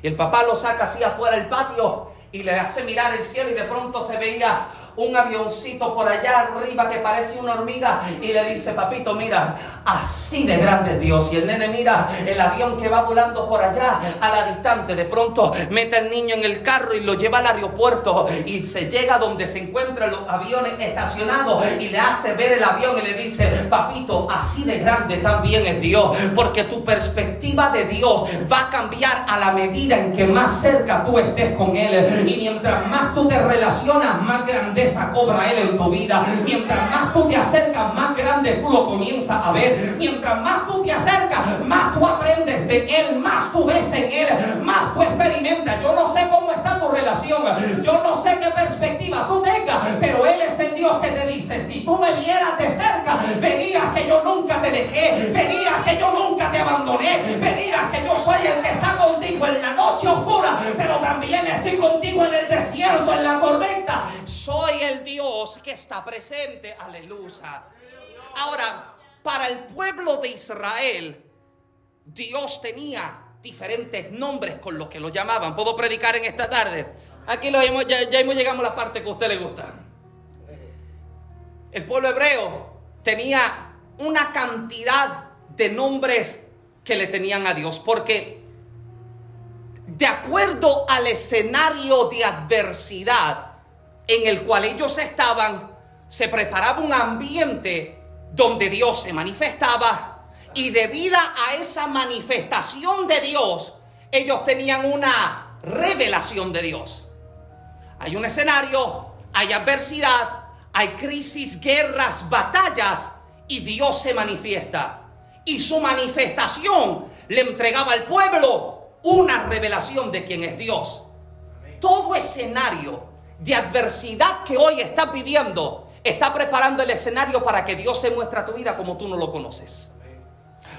Y el papá lo saca así afuera del patio y le hace mirar el cielo y de pronto se veía un avioncito por allá arriba que parece una hormiga y le dice, papito, mira, así de grande Dios. Y el nene mira el avión que va volando por allá a la distante. De pronto mete al niño en el carro y lo lleva al aeropuerto y se llega donde se encuentran los aviones estacionados y le hace ver el avión y le dice, papito, así de grande también es Dios. Porque tu perspectiva de Dios va a cambiar a la medida en que más cerca tú estés con Él. Y mientras más tú te relacionas, más grande cobra Él en tu vida. Mientras más tú te acercas, más grande tú lo comienzas a ver. Mientras más tú te acercas, más tú aprendes de Él, más tú ves en Él, más tú experimentas. Yo no sé cómo está tu relación, yo no sé qué perspectiva tú tengas, pero Él es el Dios que te dice, si tú me vieras de cerca, verías que yo nunca te dejé, verías que yo nunca te abandoné, verías que yo soy el que está contigo en la noche oscura, pero también estoy contigo en el desierto, en la tormenta. Soy el Dios que está presente. Aleluya. Ahora, para el pueblo de Israel, Dios tenía diferentes nombres con los que lo llamaban. ¿Puedo predicar en esta tarde? Aquí lo ya, hemos llegado a la parte que a usted le gusta. El pueblo hebreo tenía una cantidad de nombres que le tenían a Dios, porque de acuerdo al escenario de adversidad en el cual ellos estaban, se preparaba un ambiente donde Dios se manifestaba y debido a esa manifestación de Dios, ellos tenían una revelación de Dios. Hay un escenario, hay adversidad, hay crisis, guerras, batallas y Dios se manifiesta. Y su manifestación le entregaba al pueblo una revelación de quién es Dios. Todo escenario de adversidad que hoy estás viviendo está preparando el escenario para que Dios se muestre a tu vida como tú no lo conoces.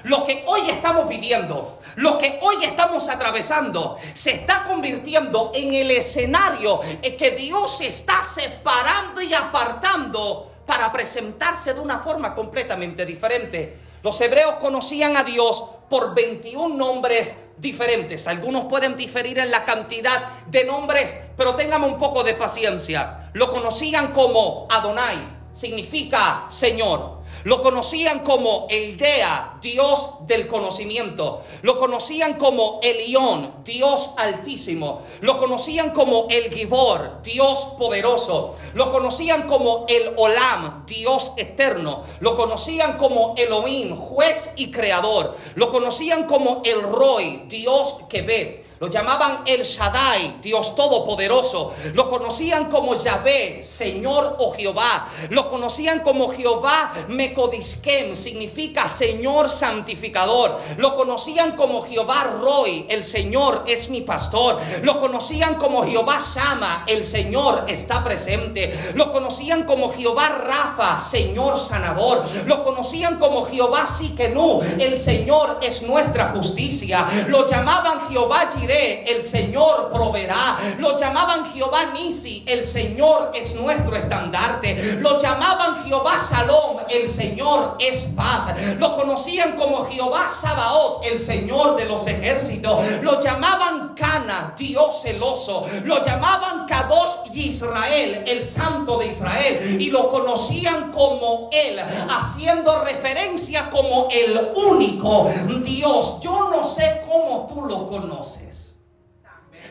Lo que hoy estamos viviendo, lo que hoy estamos atravesando, se está convirtiendo en el escenario en que Dios está separando y apartando para presentarse de una forma completamente diferente. Los hebreos conocían a Dios por 21 nombres diferentes. Algunos pueden diferir en la cantidad de nombres, pero tengamos un poco de paciencia. Lo conocían como Adonai, significa Señor. Lo conocían como el Dea, Dios del conocimiento. Lo conocían como Elión, Dios altísimo. Lo conocían como el Gibor, Dios poderoso. Lo conocían como el Olam, Dios eterno. Lo conocían como Elohim, juez y creador. Lo conocían como el Roy, Dios que ve. Lo llamaban El Shaddai, Dios Todopoderoso. Lo conocían como Yahvé, Señor o Jehová. Lo conocían como Jehová Mecodisquem, significa Señor santificador. Lo conocían como Jehová Roy, el Señor es mi pastor. Lo conocían como Jehová Shama, el Señor está presente. Lo conocían como Jehová Rafa, Señor sanador. Lo conocían como Jehová Siquenú, el Señor es nuestra justicia. Lo llamaban Jehová El Señor proveerá. Lo llamaban Jehová Nisi, el Señor es nuestro estandarte. Lo llamaban Jehová Salom, el Señor es paz. Lo conocían como Jehová Sabaoth, el Señor de los ejércitos. Lo llamaban Cana, Dios celoso. Lo llamaban Kadosh Israel, el Santo de Israel. Y lo conocían como Él, haciendo referencia como el único Dios. Yo no sé cómo tú lo conoces.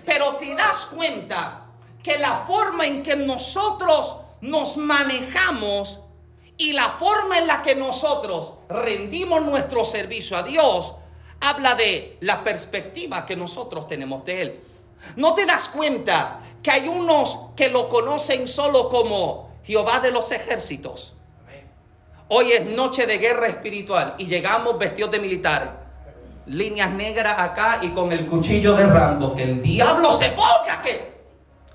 Pero te das cuenta que la forma en que nosotros nos manejamos y la forma en la que nosotros rendimos nuestro servicio a Dios habla de la perspectiva que nosotros tenemos de Él. ¿No te das cuenta que hay unos que lo conocen solo como Jehová de los ejércitos? Hoy es noche de guerra espiritual y llegamos vestidos de militares. Líneas negras acá y con el cuchillo de Rambo, que el diablo se ponga que...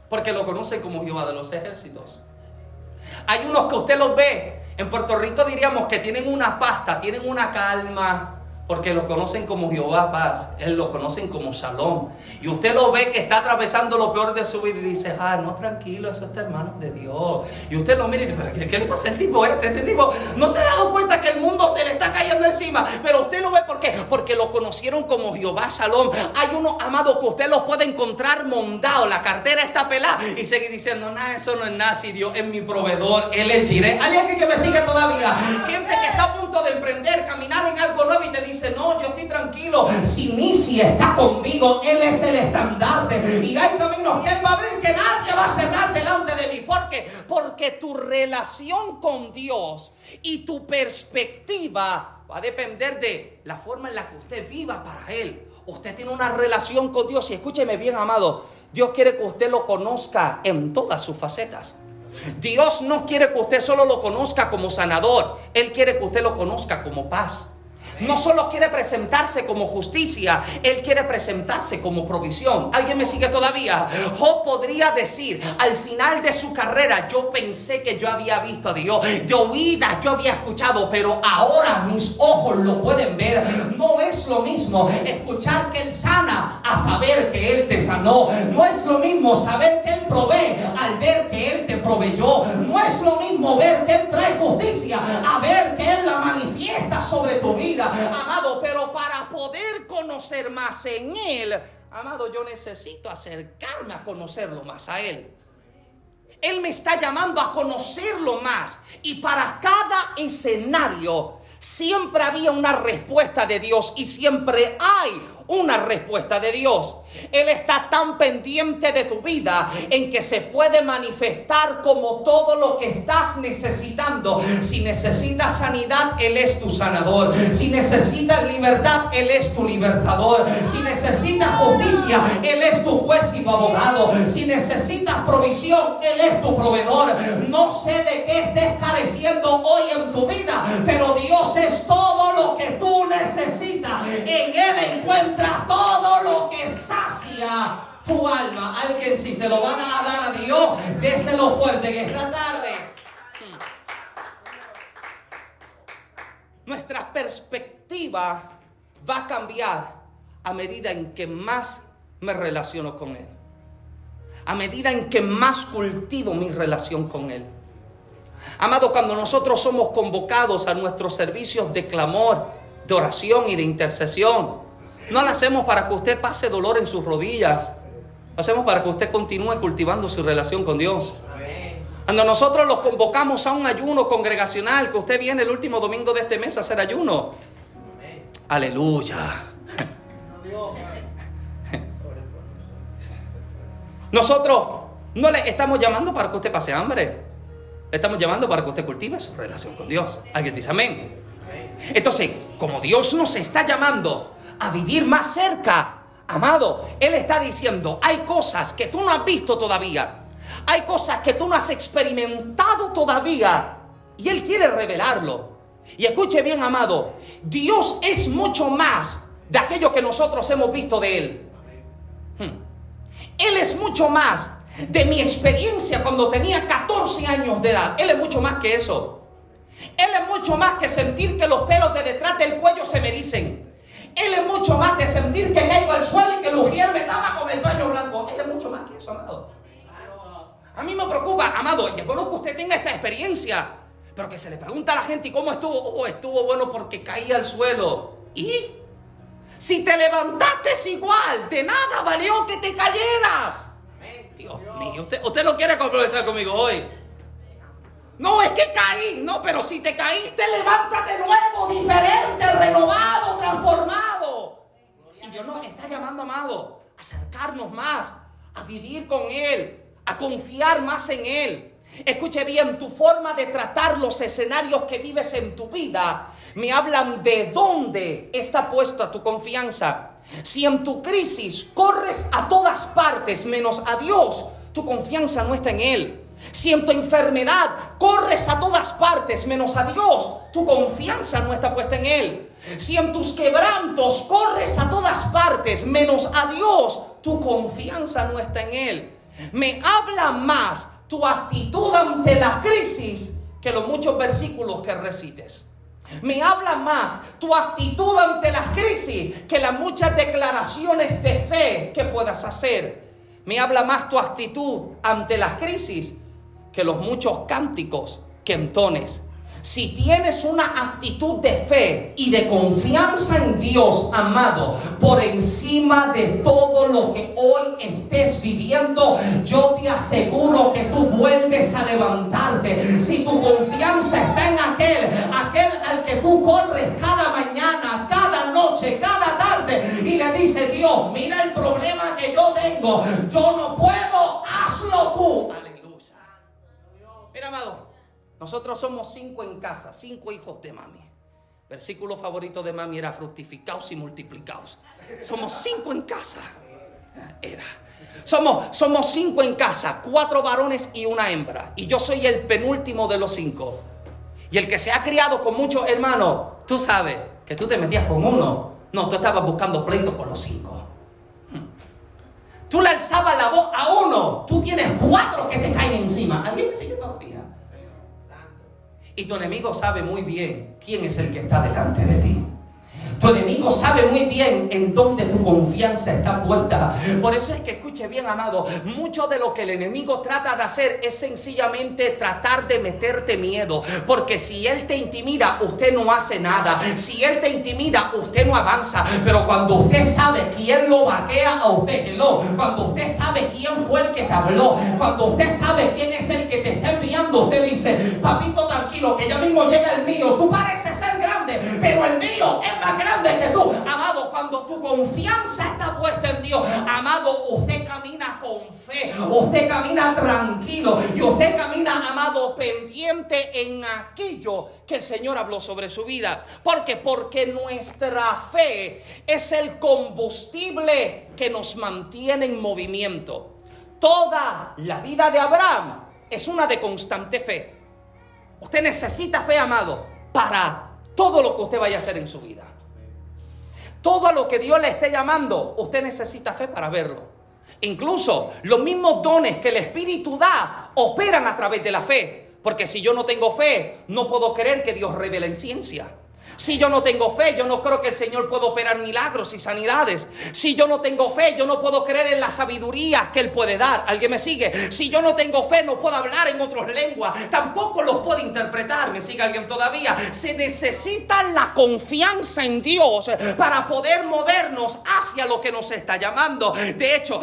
Porque lo conocen como Jehová de los ejércitos. Hay unos que usted los ve. En Puerto Rico diríamos que tienen una pasta, tienen una calma, porque lo conocen como Jehová paz, él lo conocen como Shalom. Y usted lo ve que está atravesando lo peor de su vida y dice, ah, no, tranquilo, eso está en manos de Dios. Y usted lo mira y dice, ¿pero qué, le pasa al tipo este? Este tipo no se ha dado cuenta que el mundo se le está cayendo encima, pero usted lo ve ¿por qué? Porque lo conocieron como Jehová Shalom. Hay uno amado que usted lo puede encontrar mondado, la cartera está pelada y seguir diciendo, nada, eso no es nada, si Dios es mi proveedor, Él es Jireh. Hay alguien que me sigue todavía, gente que está a punto de emprender, caminar en algo nuevo y te dice, no, yo estoy tranquilo. Si Nisi está conmigo, Él es el estandarte. Y hay caminos que Él va a ver que nadie va a cerrar delante de mí. ¿Por qué? Porque tu relación con Dios y tu perspectiva va a depender de la forma en la que usted viva para Él. Usted tiene una relación con Dios y escúcheme bien, amado. Dios quiere que usted lo conozca en todas sus facetas. Dios no quiere que usted solo lo conozca como sanador, Él quiere que usted lo conozca como paz no solo quiere presentarse como justicia, Él quiere presentarse como provisión. ¿Alguien me sigue todavía? Job podría decir, al final de su carrera, yo pensé que yo había visto a Dios, de oídas yo había escuchado, pero ahora mis ojos lo pueden ver. No es lo mismo escuchar que Él sana a saber que Él te sanó. No es lo mismo saber que Él provee al ver que Él te proveyó. No es lo mismo ver que Él trae justicia a ver que Él la manifiesta sobre tu vida amado, pero para poder conocer más en Él, amado, yo necesito acercarme a conocerlo más a Él. Él me está llamando a conocerlo más. Y para cada escenario siempre había una respuesta de Dios y siempre hay una respuesta de Dios. Él está tan pendiente de tu vida en que se puede manifestar como todo lo que estás necesitando. Si necesitas sanidad, Él es tu sanador. Si necesitas libertad, Él es tu libertador. Si necesitas justicia, Él es tu juez y tu abogado. Si necesitas provisión, Él es tu proveedor. No sé de qué estés careciendo hoy en tu vida, pero Dios es todo lo que tú necesitas. En Él encuentras todo lo que sacia tu alma. Alguien si se lo van a dar a Dios, déselo fuerte que esta tarde. Nuestra perspectiva va a cambiar a medida en que más me relaciono con Él. A medida en que más cultivo mi relación con Él. Amado, cuando nosotros somos convocados a nuestros servicios de clamor, de oración y de intercesión, no lo hacemos para que usted pase dolor en sus rodillas. Lo hacemos para que usted continúe cultivando su relación con Dios. Cuando nosotros los convocamos a un ayuno congregacional, que usted viene el último domingo de este mes a hacer ayuno. Aleluya. Nosotros no le estamos llamando para que usted pase hambre. Le estamos llamando para que usted cultive su relación con Dios. Alguien dice amén. Entonces, como Dios nos está llamando a vivir más cerca, amado, Él está diciendo, hay cosas que tú no has visto todavía. Hay cosas que tú no has experimentado todavía. Y Él quiere revelarlo. Y escuche bien, amado, Dios es mucho más de aquello que nosotros hemos visto de Él. Hmm. Él es mucho más de mi experiencia cuando tenía 14 años de edad. Él es mucho más que eso. Él es mucho más que sentir que los pelos de detrás del cuello se me ericen. Él es mucho más que sentir que caigo al suelo y que Lugier me tapa con el paño blanco. Él es mucho más que eso, amado. A mí me preocupa, amado, y bueno que usted tenga esta experiencia, pero que se le pregunta a la gente, ¿y cómo estuvo? Oh, estuvo bueno porque caí al suelo. ¿Y? Si te levantaste igual, de nada valió que te cayeras. Dios mío, usted, usted no quiere conversar conmigo hoy. No, es que caí. No, pero si te caíste, levántate nuevo, diferente, renovado, transformado. Y Dios nos está llamando, amado, a acercarnos más, a vivir con Él, a confiar más en Él. Escuche bien, tu forma de tratar los escenarios que vives en tu vida me hablan de dónde está puesta tu confianza. Si en tu crisis corres a todas partes menos a Dios, tu confianza no está en Él. Si en tu enfermedad corres a todas partes menos a Dios, tu confianza no está puesta en Él. Si en tus quebrantos corres a todas partes menos a Dios, tu confianza no está en Él. Me habla más tu actitud ante la crisis que los muchos versículos que recites. Me habla más tu actitud ante la crisis que las muchas declaraciones de fe que puedas hacer. Me habla más tu actitud ante la crisis que los muchos cánticos que entones. Si tienes una actitud de fe y de confianza en Dios, amado, por encima de todo lo que hoy estés viviendo, yo te aseguro que tú vuelves a levantarte. Si tu confianza está en aquel, aquel al que tú corres cada mañana, cada noche, cada tarde, y le dice Dios, mira el problema que yo tengo, yo no puedo, hazlo tú. Mira, amado, nosotros somos cinco en casa, cinco hijos de mami. Versículo favorito de mami era fructificaos y multiplicaos. Somos cinco en casa. Era. Somos, somos cinco en casa, cuatro varones y una hembra. Y yo soy el penúltimo de los cinco. Y el que se ha criado con muchos hermanos, tú sabes que tú te metías con uno. No, tú estabas buscando pleito con los cinco. Tú le alzabas la voz a uno, tú tienes cuatro que te caen encima. ¿Alguien me sigue todavía? Y tu enemigo sabe muy bien quién es el que está delante de ti. Tu enemigo sabe muy bien en dónde tu confianza está puesta. Por eso es que escuche bien, amado, mucho de lo que el enemigo trata de hacer es sencillamente tratar de meterte miedo. Porque si él te intimida, usted no hace nada. Si él te intimida, usted no avanza. Pero cuando usted sabe quién lo vaquea a usted, hello, cuando usted sabe quién fue el que te habló, cuando usted sabe quién es el que te está usted dice, papito, tranquilo, que ya mismo llega el mío. Tú pareces ser grande, pero el mío es más grande de que tú. Amado, cuando tu confianza está puesta en Dios, amado, usted camina con fe, usted camina tranquilo y usted camina, amado, pendiente en aquello que el Señor habló sobre su vida. ¿Por qué? Porque nuestra fe es el combustible que nos mantiene en movimiento. Toda la vida de Abraham es una de constante fe. Usted necesita fe, amado, para todo lo que usted vaya a hacer en su vida. Todo lo que Dios le esté llamando, usted necesita fe para verlo. Incluso los mismos dones que el Espíritu da operan a través de la fe. Porque si yo no tengo fe, no puedo creer que Dios revele en ciencia. Si yo no tengo fe, yo no creo que el Señor pueda operar milagros y sanidades. Si yo no tengo fe, yo no puedo creer en la sabiduría que Él puede dar. ¿Alguien me sigue? Si yo no tengo fe, no puedo hablar en otras lenguas. Tampoco los puedo interpretar. ¿Me sigue alguien todavía? Se necesita la confianza en Dios para poder movernos hacia lo que nos está llamando. De hecho,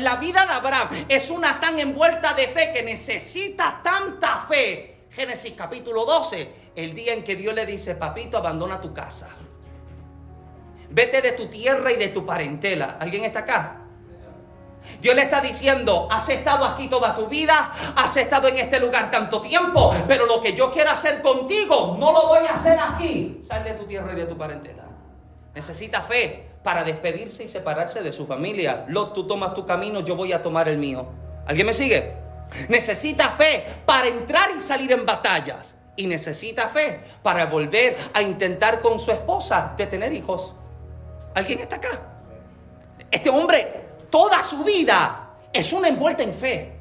la vida de Abraham es una tan envuelta de fe que necesita tanta fe. Génesis capítulo 12 el día en que Dios le dice, papito, abandona tu casa. Vete de tu tierra y de tu parentela. ¿Alguien está acá? Dios le está diciendo, has estado aquí toda tu vida, has estado en este lugar tanto tiempo, pero lo que yo quiero hacer contigo, no lo voy a hacer aquí. Sal de tu tierra y de tu parentela. Necesita fe para despedirse y separarse de su familia. Lot, tú tomas tu camino, yo voy a tomar el mío. ¿Alguien me sigue? Necesita fe para entrar y salir en batallas y necesita fe para volver a intentar con su esposa de tener hijos. ¿Alguien está acá? Este hombre, toda su vida es una envuelta en fe.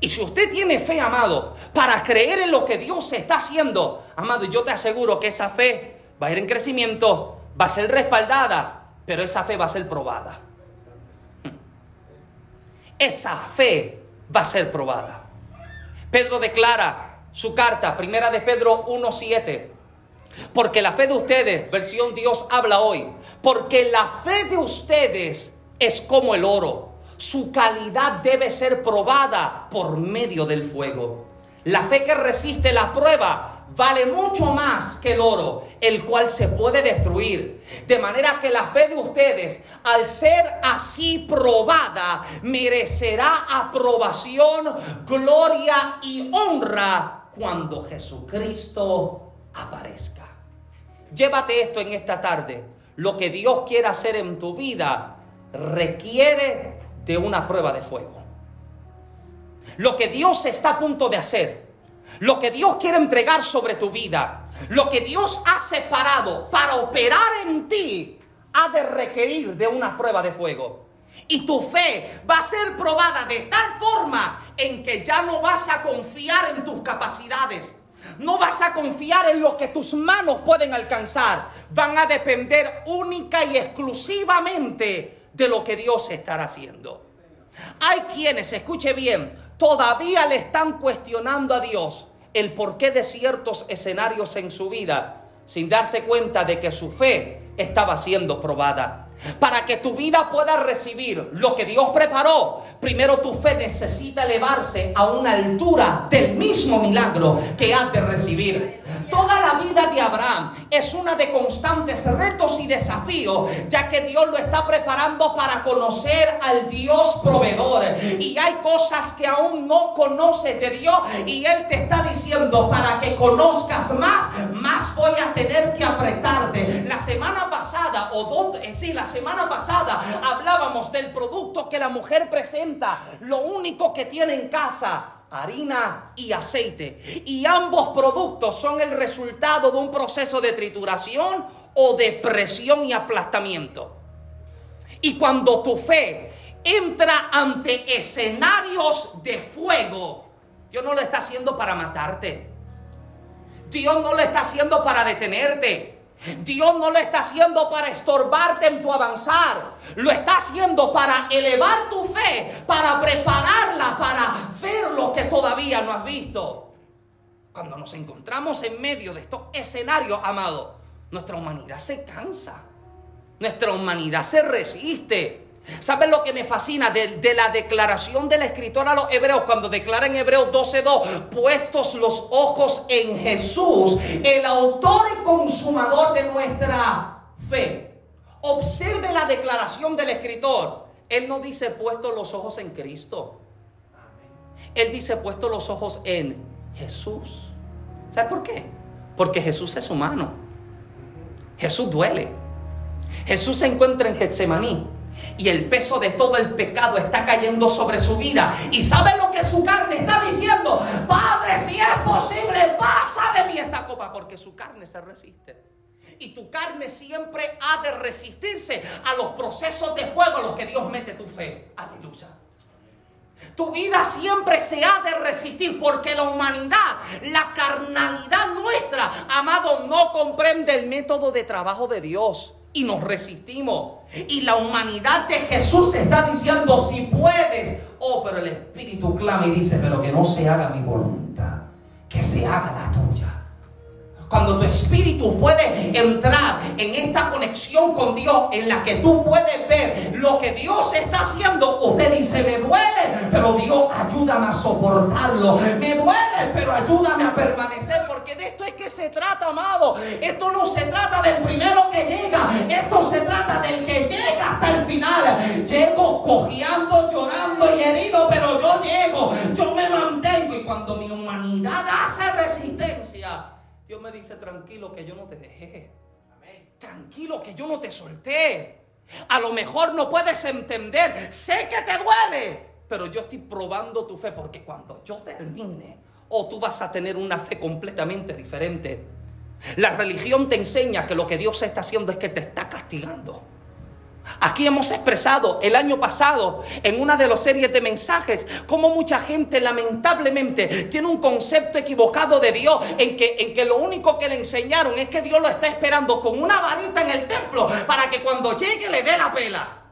Y si usted tiene fe, amado, para creer en lo que Dios está haciendo, amado, yo te aseguro que esa fe va a ir en crecimiento, va a ser respaldada, pero esa fe va a ser probada. Esa fe va a ser probada. Pedro declara su carta, primera de Pedro 1.7. Porque la fe de ustedes, versión Dios habla hoy, porque la fe de ustedes es como el oro. Su calidad debe ser probada por medio del fuego. La fe que resiste la prueba vale mucho más que el oro, el cual se puede destruir. De manera que la fe de ustedes, al ser así probada, merecerá aprobación, gloria y honra cuando Jesucristo aparezca. Llévate esto en esta tarde. Lo que Dios quiere hacer en tu vida requiere de una prueba de fuego. Lo que Dios está a punto de hacer lo que Dios quiere entregar sobre tu vida, lo que Dios ha separado para operar en ti, ha de requerir de una prueba de fuego. Y tu fe va a ser probada de tal forma en que ya no vas a confiar en tus capacidades. No vas a confiar en lo que tus manos pueden alcanzar. Van a depender única y exclusivamente de lo que Dios estará haciendo. Hay quienes, escuche bien, todavía le están cuestionando a Dios el porqué de ciertos escenarios en su vida sin darse cuenta de que su fe estaba siendo probada. Para que tu vida pueda recibir lo que Dios preparó, primero tu fe necesita elevarse a una altura del mismo milagro que has de recibir. Toda la vida de Abraham es una de constantes retos y desafíos, ya que Dios lo está preparando para conocer al Dios proveedor. Y hay cosas que aún no conoces de Dios y Él te está diciendo, para que conozcas más, más voy a tener que apretarte. La semana pasada, o dos, eh, sí, la semana pasada hablábamos del producto que la mujer presenta, lo único que tiene en casa harina y aceite. Y ambos productos son el resultado de un proceso de trituración o de presión y aplastamiento. Y cuando tu fe entra ante escenarios de fuego, Dios no lo está haciendo para matarte. Dios no lo está haciendo para detenerte. Dios no lo está haciendo para estorbarte en tu avanzar. Lo está haciendo para elevar tu fe, para prepararla, para ver lo que todavía no has visto. Cuando nos encontramos en medio de estos escenarios, amado, nuestra humanidad se cansa. Nuestra humanidad se resiste. ¿Sabes lo que me fascina de, la declaración del escritor a los hebreos cuando declara en Hebreos 12:2, puestos los ojos en Jesús, el autor y consumador de nuestra fe? Observe la declaración del escritor. Él no dice puestos los ojos en Cristo. Él dice puestos los ojos en Jesús. ¿Sabes por qué? Porque Jesús es humano. Jesús duele. Jesús se encuentra en Getsemaní y el peso de todo el pecado está cayendo sobre su vida. ¿Y sabe lo que su carne está diciendo? Padre, si es posible, pasa de mí esta copa, porque su carne se resiste. Y tu carne siempre ha de resistirse a los procesos de fuego a los que Dios mete tu fe. Aleluya. Tu vida siempre se ha de resistir porque la humanidad, la carnalidad nuestra, amado, no comprende el método de trabajo de Dios y nos resistimos. Y la humanidad de Jesús está diciendo, si puedes. Oh, pero el Espíritu clama y dice, pero que no se haga mi voluntad, que se haga la tuya. Cuando tu espíritu puede entrar en esta conexión con Dios, en la que tú puedes ver lo que Dios está haciendo, usted dice, me duele, pero Dios ayúdame a soportarlo. Me duele, pero ayúdame a permanecer, porque de esto es que se trata, amado. Esto no se trata del primero que llega, esto se trata del que llega hasta el final. Llego cojeando, llorando y herido, pero yo llego, yo me mantengo y cuando mi humanidad hace resistencia, Dios me dice, tranquilo que yo no te dejé. Tranquilo que yo no te solté. A lo mejor no puedes entender, sé que te duele, pero yo estoy probando tu fe porque cuando yo termine, o tú vas a tener una fe completamente diferente. La religión te enseña que lo que Dios está haciendo es que te está castigando. Aquí hemos expresado el año pasado en una de las series de mensajes cómo mucha gente lamentablemente tiene un concepto equivocado de Dios en que, en que lo único que le enseñaron es que Dios lo está esperando con una varita en el templo para que cuando llegue le dé la pela.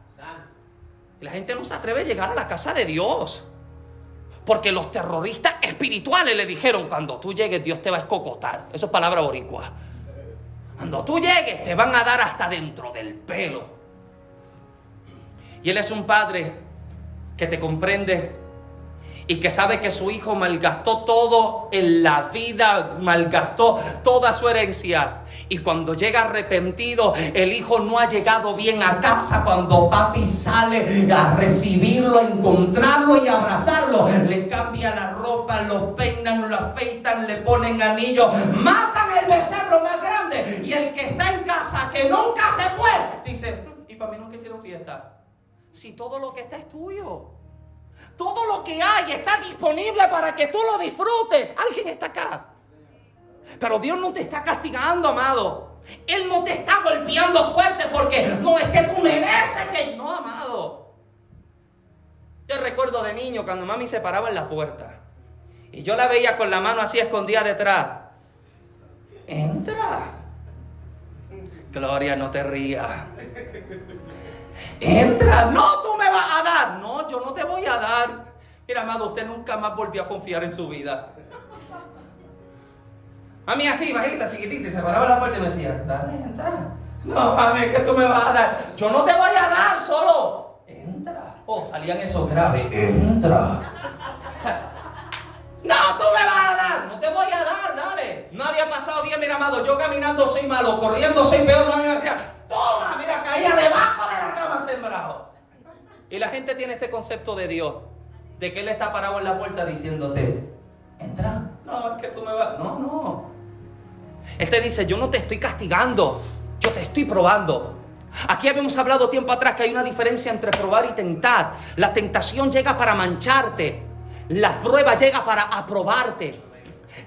La gente no se atreve a llegar a la casa de Dios. Porque los terroristas espirituales le dijeron, cuando tú llegues Dios te va a escocotar. Eso es palabra boricua. Cuando tú llegues te van a dar hasta dentro del pelo. Y Él es un padre que te comprende y que sabe que su hijo malgastó todo en la vida, malgastó toda su herencia. Y cuando llega arrepentido, el hijo no ha llegado bien a casa. Cuando papi sale a recibirlo, a encontrarlo y abrazarlo, le cambia la ropa, lo peinan, lo afeitan, le ponen anillos, matan el becerro más grande. Y el que está en casa, que nunca se fue, dice, y para mí nunca hicieron fiesta. Si todo lo que está es tuyo. Todo lo que hay está disponible para que tú lo disfrutes. Alguien está acá. Pero Dios no te está castigando, amado. Él no te está golpeando fuerte porque no es que tú mereces que... No, amado. Yo recuerdo de niño cuando mami se paraba en la puerta. Y yo la veía con la mano así escondida detrás. Entra. Gloria, no te rías. Entra, no, tú me vas a dar. No, yo no te voy a dar. Mira, amado, usted nunca más volvió a confiar en su vida. Mami así, bajita, chiquitita, se paraba la puerta y me decía, dale, entra. No, mami, que tú me vas a dar. Yo no te voy a dar, solo entra. Oh, salían esos graves, entra. No, tú me vas a dar, no te voy a dar, dale. No había pasado bien, mira, amado, yo caminando soy malo, corriendo soy peor, no me decía, toma, mira, caía debajo de la cama sembrado. Y la gente tiene este concepto de Dios, de que Él está parado en la puerta diciéndote, entra, no, es que tú me vas, no, no. Él te dice, yo no te estoy castigando, yo te estoy probando. Aquí habíamos hablado tiempo atrás que hay una diferencia entre probar y tentar. La tentación llega para mancharte, la prueba llega para aprobarte.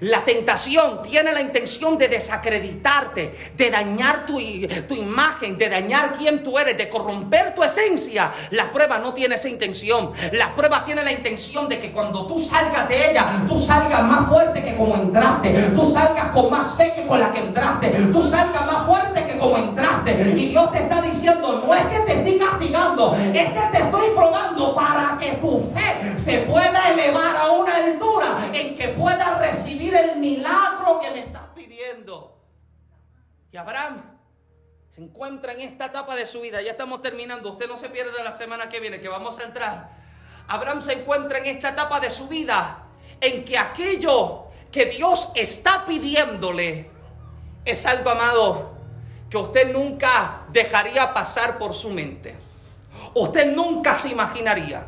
La tentación tiene la intención de desacreditarte, de dañar tu, tu, imagen, de dañar quién tú eres, de corromper tu esencia. La prueba no tiene esa intención. La prueba tiene la intención de que cuando tú salgas de ella, tú salgas más fuerte que como entraste. Tú salgas con más fe que con la que entraste. Tú salgas más fuerte como entraste. Y Dios te está diciendo, no es que te estoy castigando, es que te estoy probando para que tu fe se pueda elevar a una altura en que puedas recibir el milagro que me estás pidiendo. Y Abraham se encuentra en esta etapa de su vida. Ya estamos terminando. Usted no se pierde la semana que viene, que vamos a entrar. Abraham se encuentra en esta etapa de su vida en que aquello que Dios está pidiéndole es algo amado que usted nunca dejaría pasar por su mente. Usted nunca se imaginaría.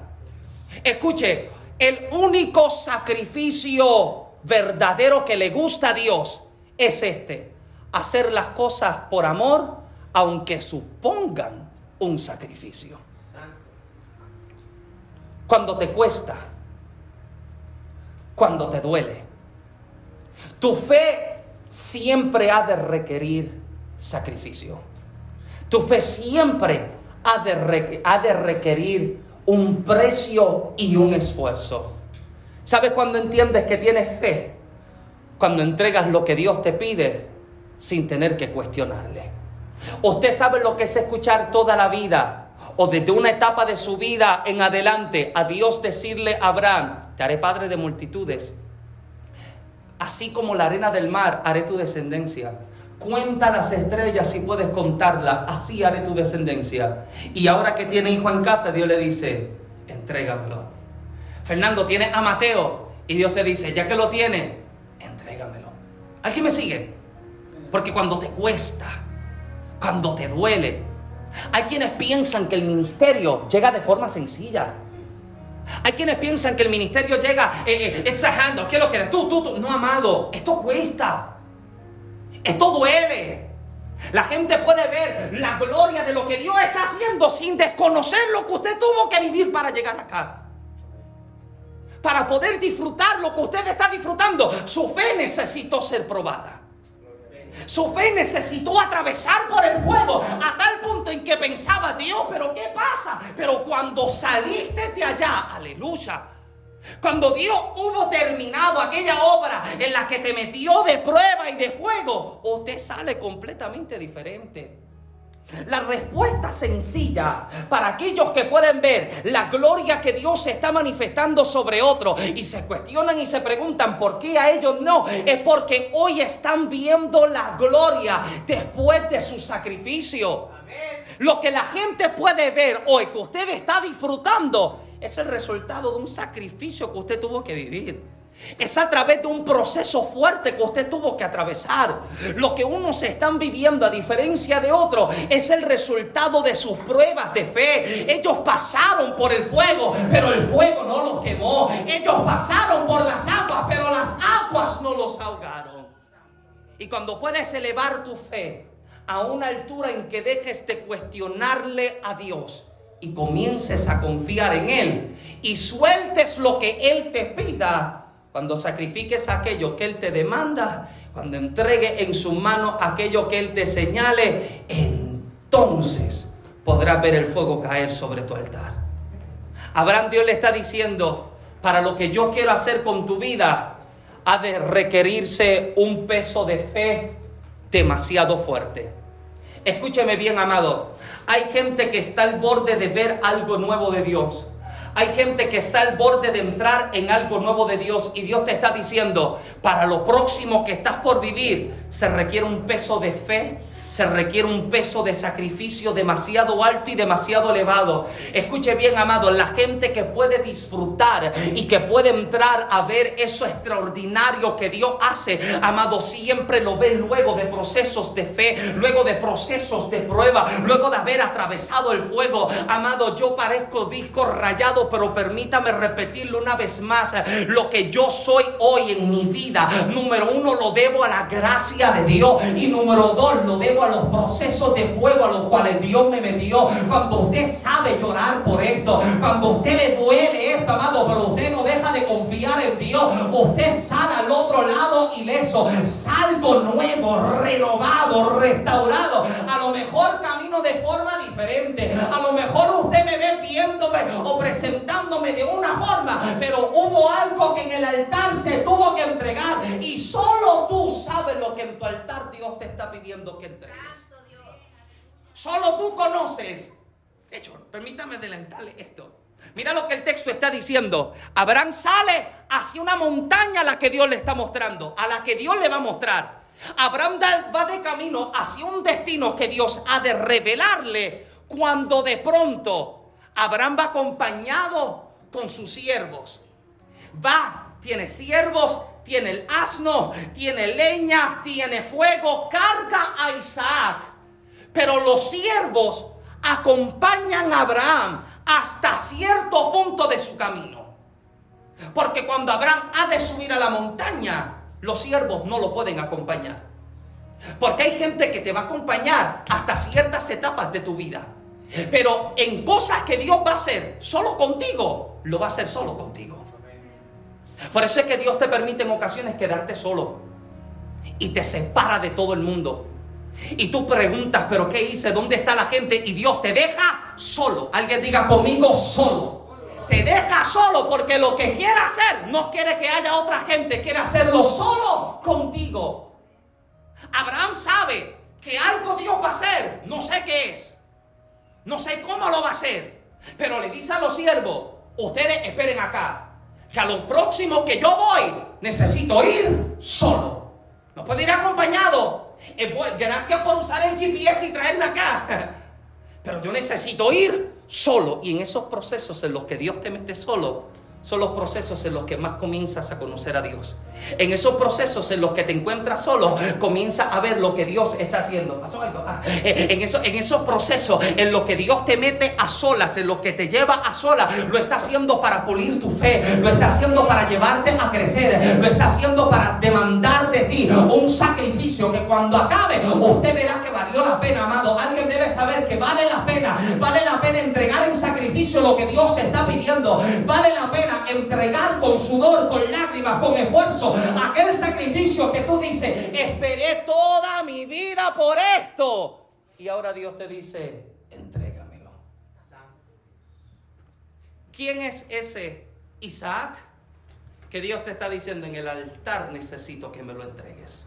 Escuche, el único sacrificio verdadero que le gusta a Dios es este, hacer las cosas por amor, aunque supongan un sacrificio. Cuando te cuesta, cuando te duele, tu fe siempre ha de requerir sacrificio. Tu fe siempre ha de, requerir un precio y un esfuerzo. ¿Sabes cuando entiendes que tienes fe? Cuando entregas lo que Dios te pide sin tener que cuestionarle. Usted sabe lo que es escuchar toda la vida o desde una etapa de su vida en adelante a Dios decirle a Abraham, te haré padre de multitudes. Así como la arena del mar, haré tu descendencia. Cuenta las estrellas si puedes contarlas, así haré tu descendencia. Y ahora que tiene hijo en casa, Dios le dice, entrégamelo. Fernando, tiene a Mateo. Y Dios te dice, ya que lo tiene, entrégamelo. ¿Alguien me sigue? Porque cuando te cuesta, cuando te duele, hay quienes piensan que el ministerio llega de forma sencilla. Hay quienes piensan que el ministerio llega, eh, eh, ¿qué lo que eres? Tú, tú, tú. No, amado, esto cuesta. Esto duele. La gente puede ver la gloria de lo que Dios está haciendo sin desconocer lo que usted tuvo que vivir para llegar acá para poder disfrutar lo que usted está disfrutando, su fe necesitó ser probada. Su fe necesitó atravesar por el fuego a tal punto en que pensaba, Dios, pero ¿qué pasa? Pero cuando saliste de allá, aleluya. Cuando Dios hubo terminado aquella obra en la que te metió de prueba y de fuego, usted sale completamente diferente. La respuesta sencilla para aquellos que pueden ver la gloria que Dios está manifestando sobre otros y se cuestionan y se preguntan por qué a ellos no, es porque hoy están viendo la gloria después de su sacrificio. Lo que la gente puede ver hoy que usted está disfrutando es el resultado de un sacrificio que usted tuvo que vivir. Es a través de un proceso fuerte que usted tuvo que atravesar. Lo que unos están viviendo a diferencia de otros es el resultado de sus pruebas de fe. Ellos pasaron por el fuego, pero el fuego no los quemó. Ellos pasaron por las aguas, pero las aguas no los ahogaron. Y cuando puedes elevar tu fe a una altura en que dejes de cuestionarle a Dios y comiences a confiar en Él y sueltes lo que Él te pida, cuando sacrifiques aquello que Él te demanda, cuando entregue en su mano aquello que Él te señale, entonces podrás ver el fuego caer sobre tu altar. Abraham Dios le está diciendo, para lo que yo quiero hacer con tu vida, ha de requerirse un peso de fe demasiado fuerte. Escúcheme bien, amado. Hay gente que está al borde de ver algo nuevo de Dios. Hay gente que está al borde de entrar en algo nuevo de Dios y Dios te está diciendo, para lo próximo que estás por vivir, se requiere un peso de fe se requiere un peso de sacrificio demasiado alto y demasiado elevado. Escuche bien, amado, la gente que puede disfrutar y que puede entrar a ver eso extraordinario que Dios hace, amado, siempre lo ve luego de procesos de fe, luego de procesos de prueba, luego de haber atravesado el fuego. Amado, yo parezco disco rayado, pero permítame repetirlo una vez más. Lo que yo soy hoy en mi vida, número uno, lo debo a la gracia de Dios y número dos, lo debo a los procesos de fuego a los cuales Dios me metió. Cuando usted sabe llorar por esto, cuando usted le duele esto, amado, pero usted no deja de confiar en Dios, usted sale al otro lado ileso, salgo nuevo, renovado, restaurado. A lo mejor camino de forma diferente. A lo mejor usted me ve viéndome o presentándome de una forma, pero hubo algo que en el altar se tuvo que entregar y solo tú sabes lo que en tu altar Dios te está pidiendo que entregues. Solo tú conoces. De hecho, permítame adelantarle esto. Mira lo que el texto está diciendo. Abraham sale hacia una montaña a la que Dios le está mostrando, a la que Dios le va a mostrar. Abraham va de camino hacia un destino que Dios ha de revelarle cuando de pronto Abraham va acompañado con sus siervos. Va, tiene siervos, tiene el asno, tiene leña, tiene fuego, carga a Isaac. Pero los siervos acompañan a Abraham hasta cierto punto de su camino. Porque cuando Abraham ha de subir a la montaña, los siervos no lo pueden acompañar. Porque hay gente que te va a acompañar hasta ciertas etapas de tu vida. Pero en cosas que Dios va a hacer solo contigo, lo va a hacer solo contigo. Por eso es que Dios te permite en ocasiones quedarte solo y te separa de todo el mundo. Y tú preguntas, pero ¿qué hice? ¿Dónde está la gente? Y Dios te deja solo. Alguien diga conmigo solo. Te deja solo porque lo que quiere hacer no quiere que haya otra gente, quiere hacerlo solo contigo. Abraham sabe que algo Dios va a hacer, no sé qué es, no sé cómo lo va a hacer, pero le dice a los siervos, ustedes esperen acá, que a lo próximo que yo voy necesito ir solo. No puedo ir acompañado, eh, gracias por usar el GPS y traerme acá. Pero yo necesito ir solo. Y en esos procesos en los que Dios te mete solo, son los procesos en los que más comienzas a conocer a Dios. En esos procesos en los que te encuentras solo, comienza a ver lo que Dios está haciendo. ¿Pasó algo? Eh, en, en esos procesos en los que Dios te mete a solas, en los que te lleva a solas, lo está haciendo para pulir tu fe, lo está haciendo para llevarte a crecer, lo está haciendo para demandar de ti un sacrificio que cuando acabe, usted verá que valió la pena, amado. Saber que vale la pena, vale la pena entregar en sacrificio lo que Dios está pidiendo, vale la pena entregar con sudor, con lágrimas, con esfuerzo, aquel sacrificio que tú dices, esperé toda mi era por esto. Y ahora Dios te dice, entrégamelo. ¿Quién es ese Isaac? Que Dios te está diciendo en el altar necesito que me lo entregues.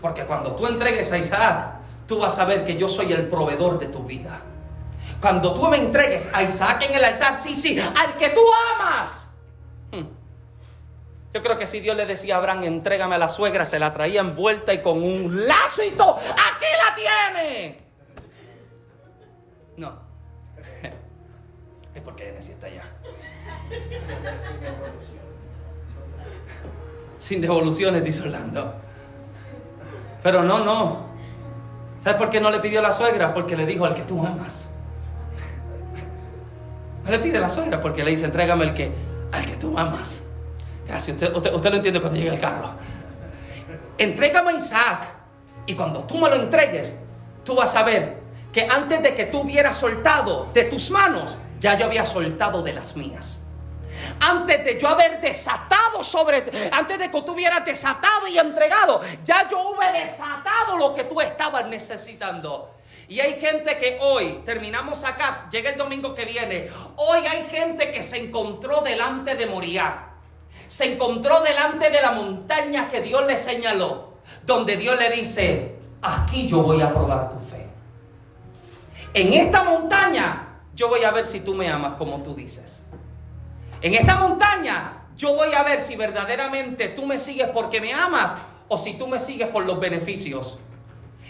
Porque cuando tú entregues a Isaac, tú vas a ver que yo soy el proveedor de tu vida. Cuando tú me entregues a Isaac en el altar, sí, sí, al que tú amas. Hmm. Yo creo que si Dios le decía a Abraham, entrégame a la suegra, se la traía envuelta y con un lazo y todo, aquí la tiene. No. Es porque Genesis está allá. Sin devoluciones, dice Orlando. Pero no, no. ¿Sabes por qué no le pidió la suegra? Porque le dijo al que tú amas. No le pide la suegra porque le dice, entrégame el que, al que tú amas. Gracias, usted, usted, lo entiende cuando llega el carro. Entrégame a Isaac. Y cuando tú me lo entregues, tú vas a ver que antes de que tú hubieras soltado de tus manos, ya yo había soltado de las mías. Antes de yo haber desatado sobre, antes de que tú hubieras desatado y entregado, ya yo hube desatado lo que tú estabas necesitando. Y hay gente que hoy, terminamos acá, llega el domingo que viene, hoy hay gente que se encontró delante de Moriah. Se encontró delante de la montaña que Dios le señaló, donde Dios le dice, aquí yo voy a probar tu fe. En esta montaña yo voy a ver si tú me amas como tú dices. En esta montaña yo voy a ver si verdaderamente tú me sigues porque me amas o si tú me sigues por los beneficios.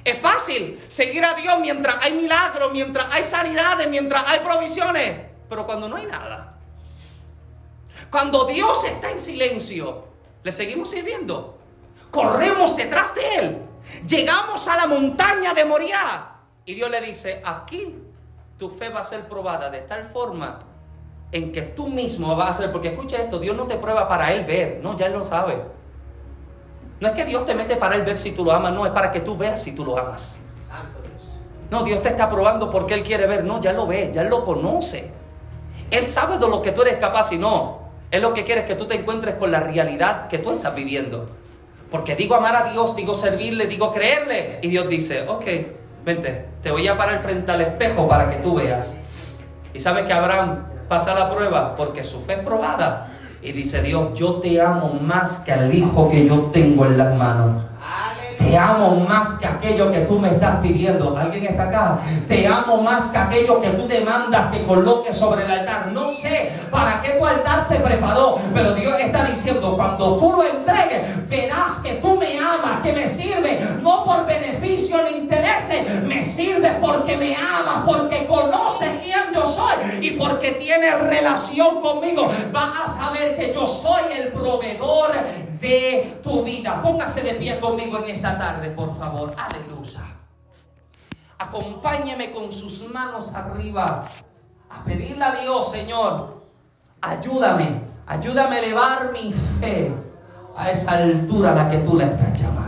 Es fácil seguir a Dios mientras hay milagros, mientras hay sanidades, mientras hay provisiones, pero cuando no hay nada. Cuando Dios está en silencio, le seguimos sirviendo. Corremos detrás de Él. Llegamos a la montaña de Moriah. Y Dios le dice, aquí tu fe va a ser probada de tal forma en que tú mismo vas a hacer, porque escucha esto, Dios no te prueba para Él ver, no, ya Él lo sabe. No es que Dios te mete para Él ver si tú lo amas, no, es para que tú veas si tú lo amas. No, Dios te está probando porque Él quiere ver, no, ya lo ve, ya Él lo conoce. Él sabe de lo que tú eres capaz y no. Él lo que quiere es que tú te encuentres con la realidad que tú estás viviendo. Porque digo amar a Dios, digo servirle, digo creerle. Y Dios dice, ok, vente, te voy a parar frente al espejo para que tú veas. Y sabes que Abraham pasa la prueba porque su fe es probada. Y dice Dios, yo te amo más que al hijo que yo tengo en las manos. Te amo más que aquello que tú me estás pidiendo. ¿Alguien está acá? Te amo más que aquello que tú demandas que coloque sobre el altar. No sé para qué tu altar se preparó, pero Dios está diciendo, cuando tú lo entregues, verás que tú me amas, que me sirve, no por beneficio ni intereses, me sirve porque me amas, porque conoces quién yo soy y porque tienes relación conmigo. Vas a saber que yo soy el proveedor de tu vida. Póngase de pie conmigo en esta tarde, por favor. Aleluya. Acompáñeme con sus manos arriba a pedirle a Dios, Señor, ayúdame, ayúdame a elevar mi fe a esa altura a la que tú la estás llamando.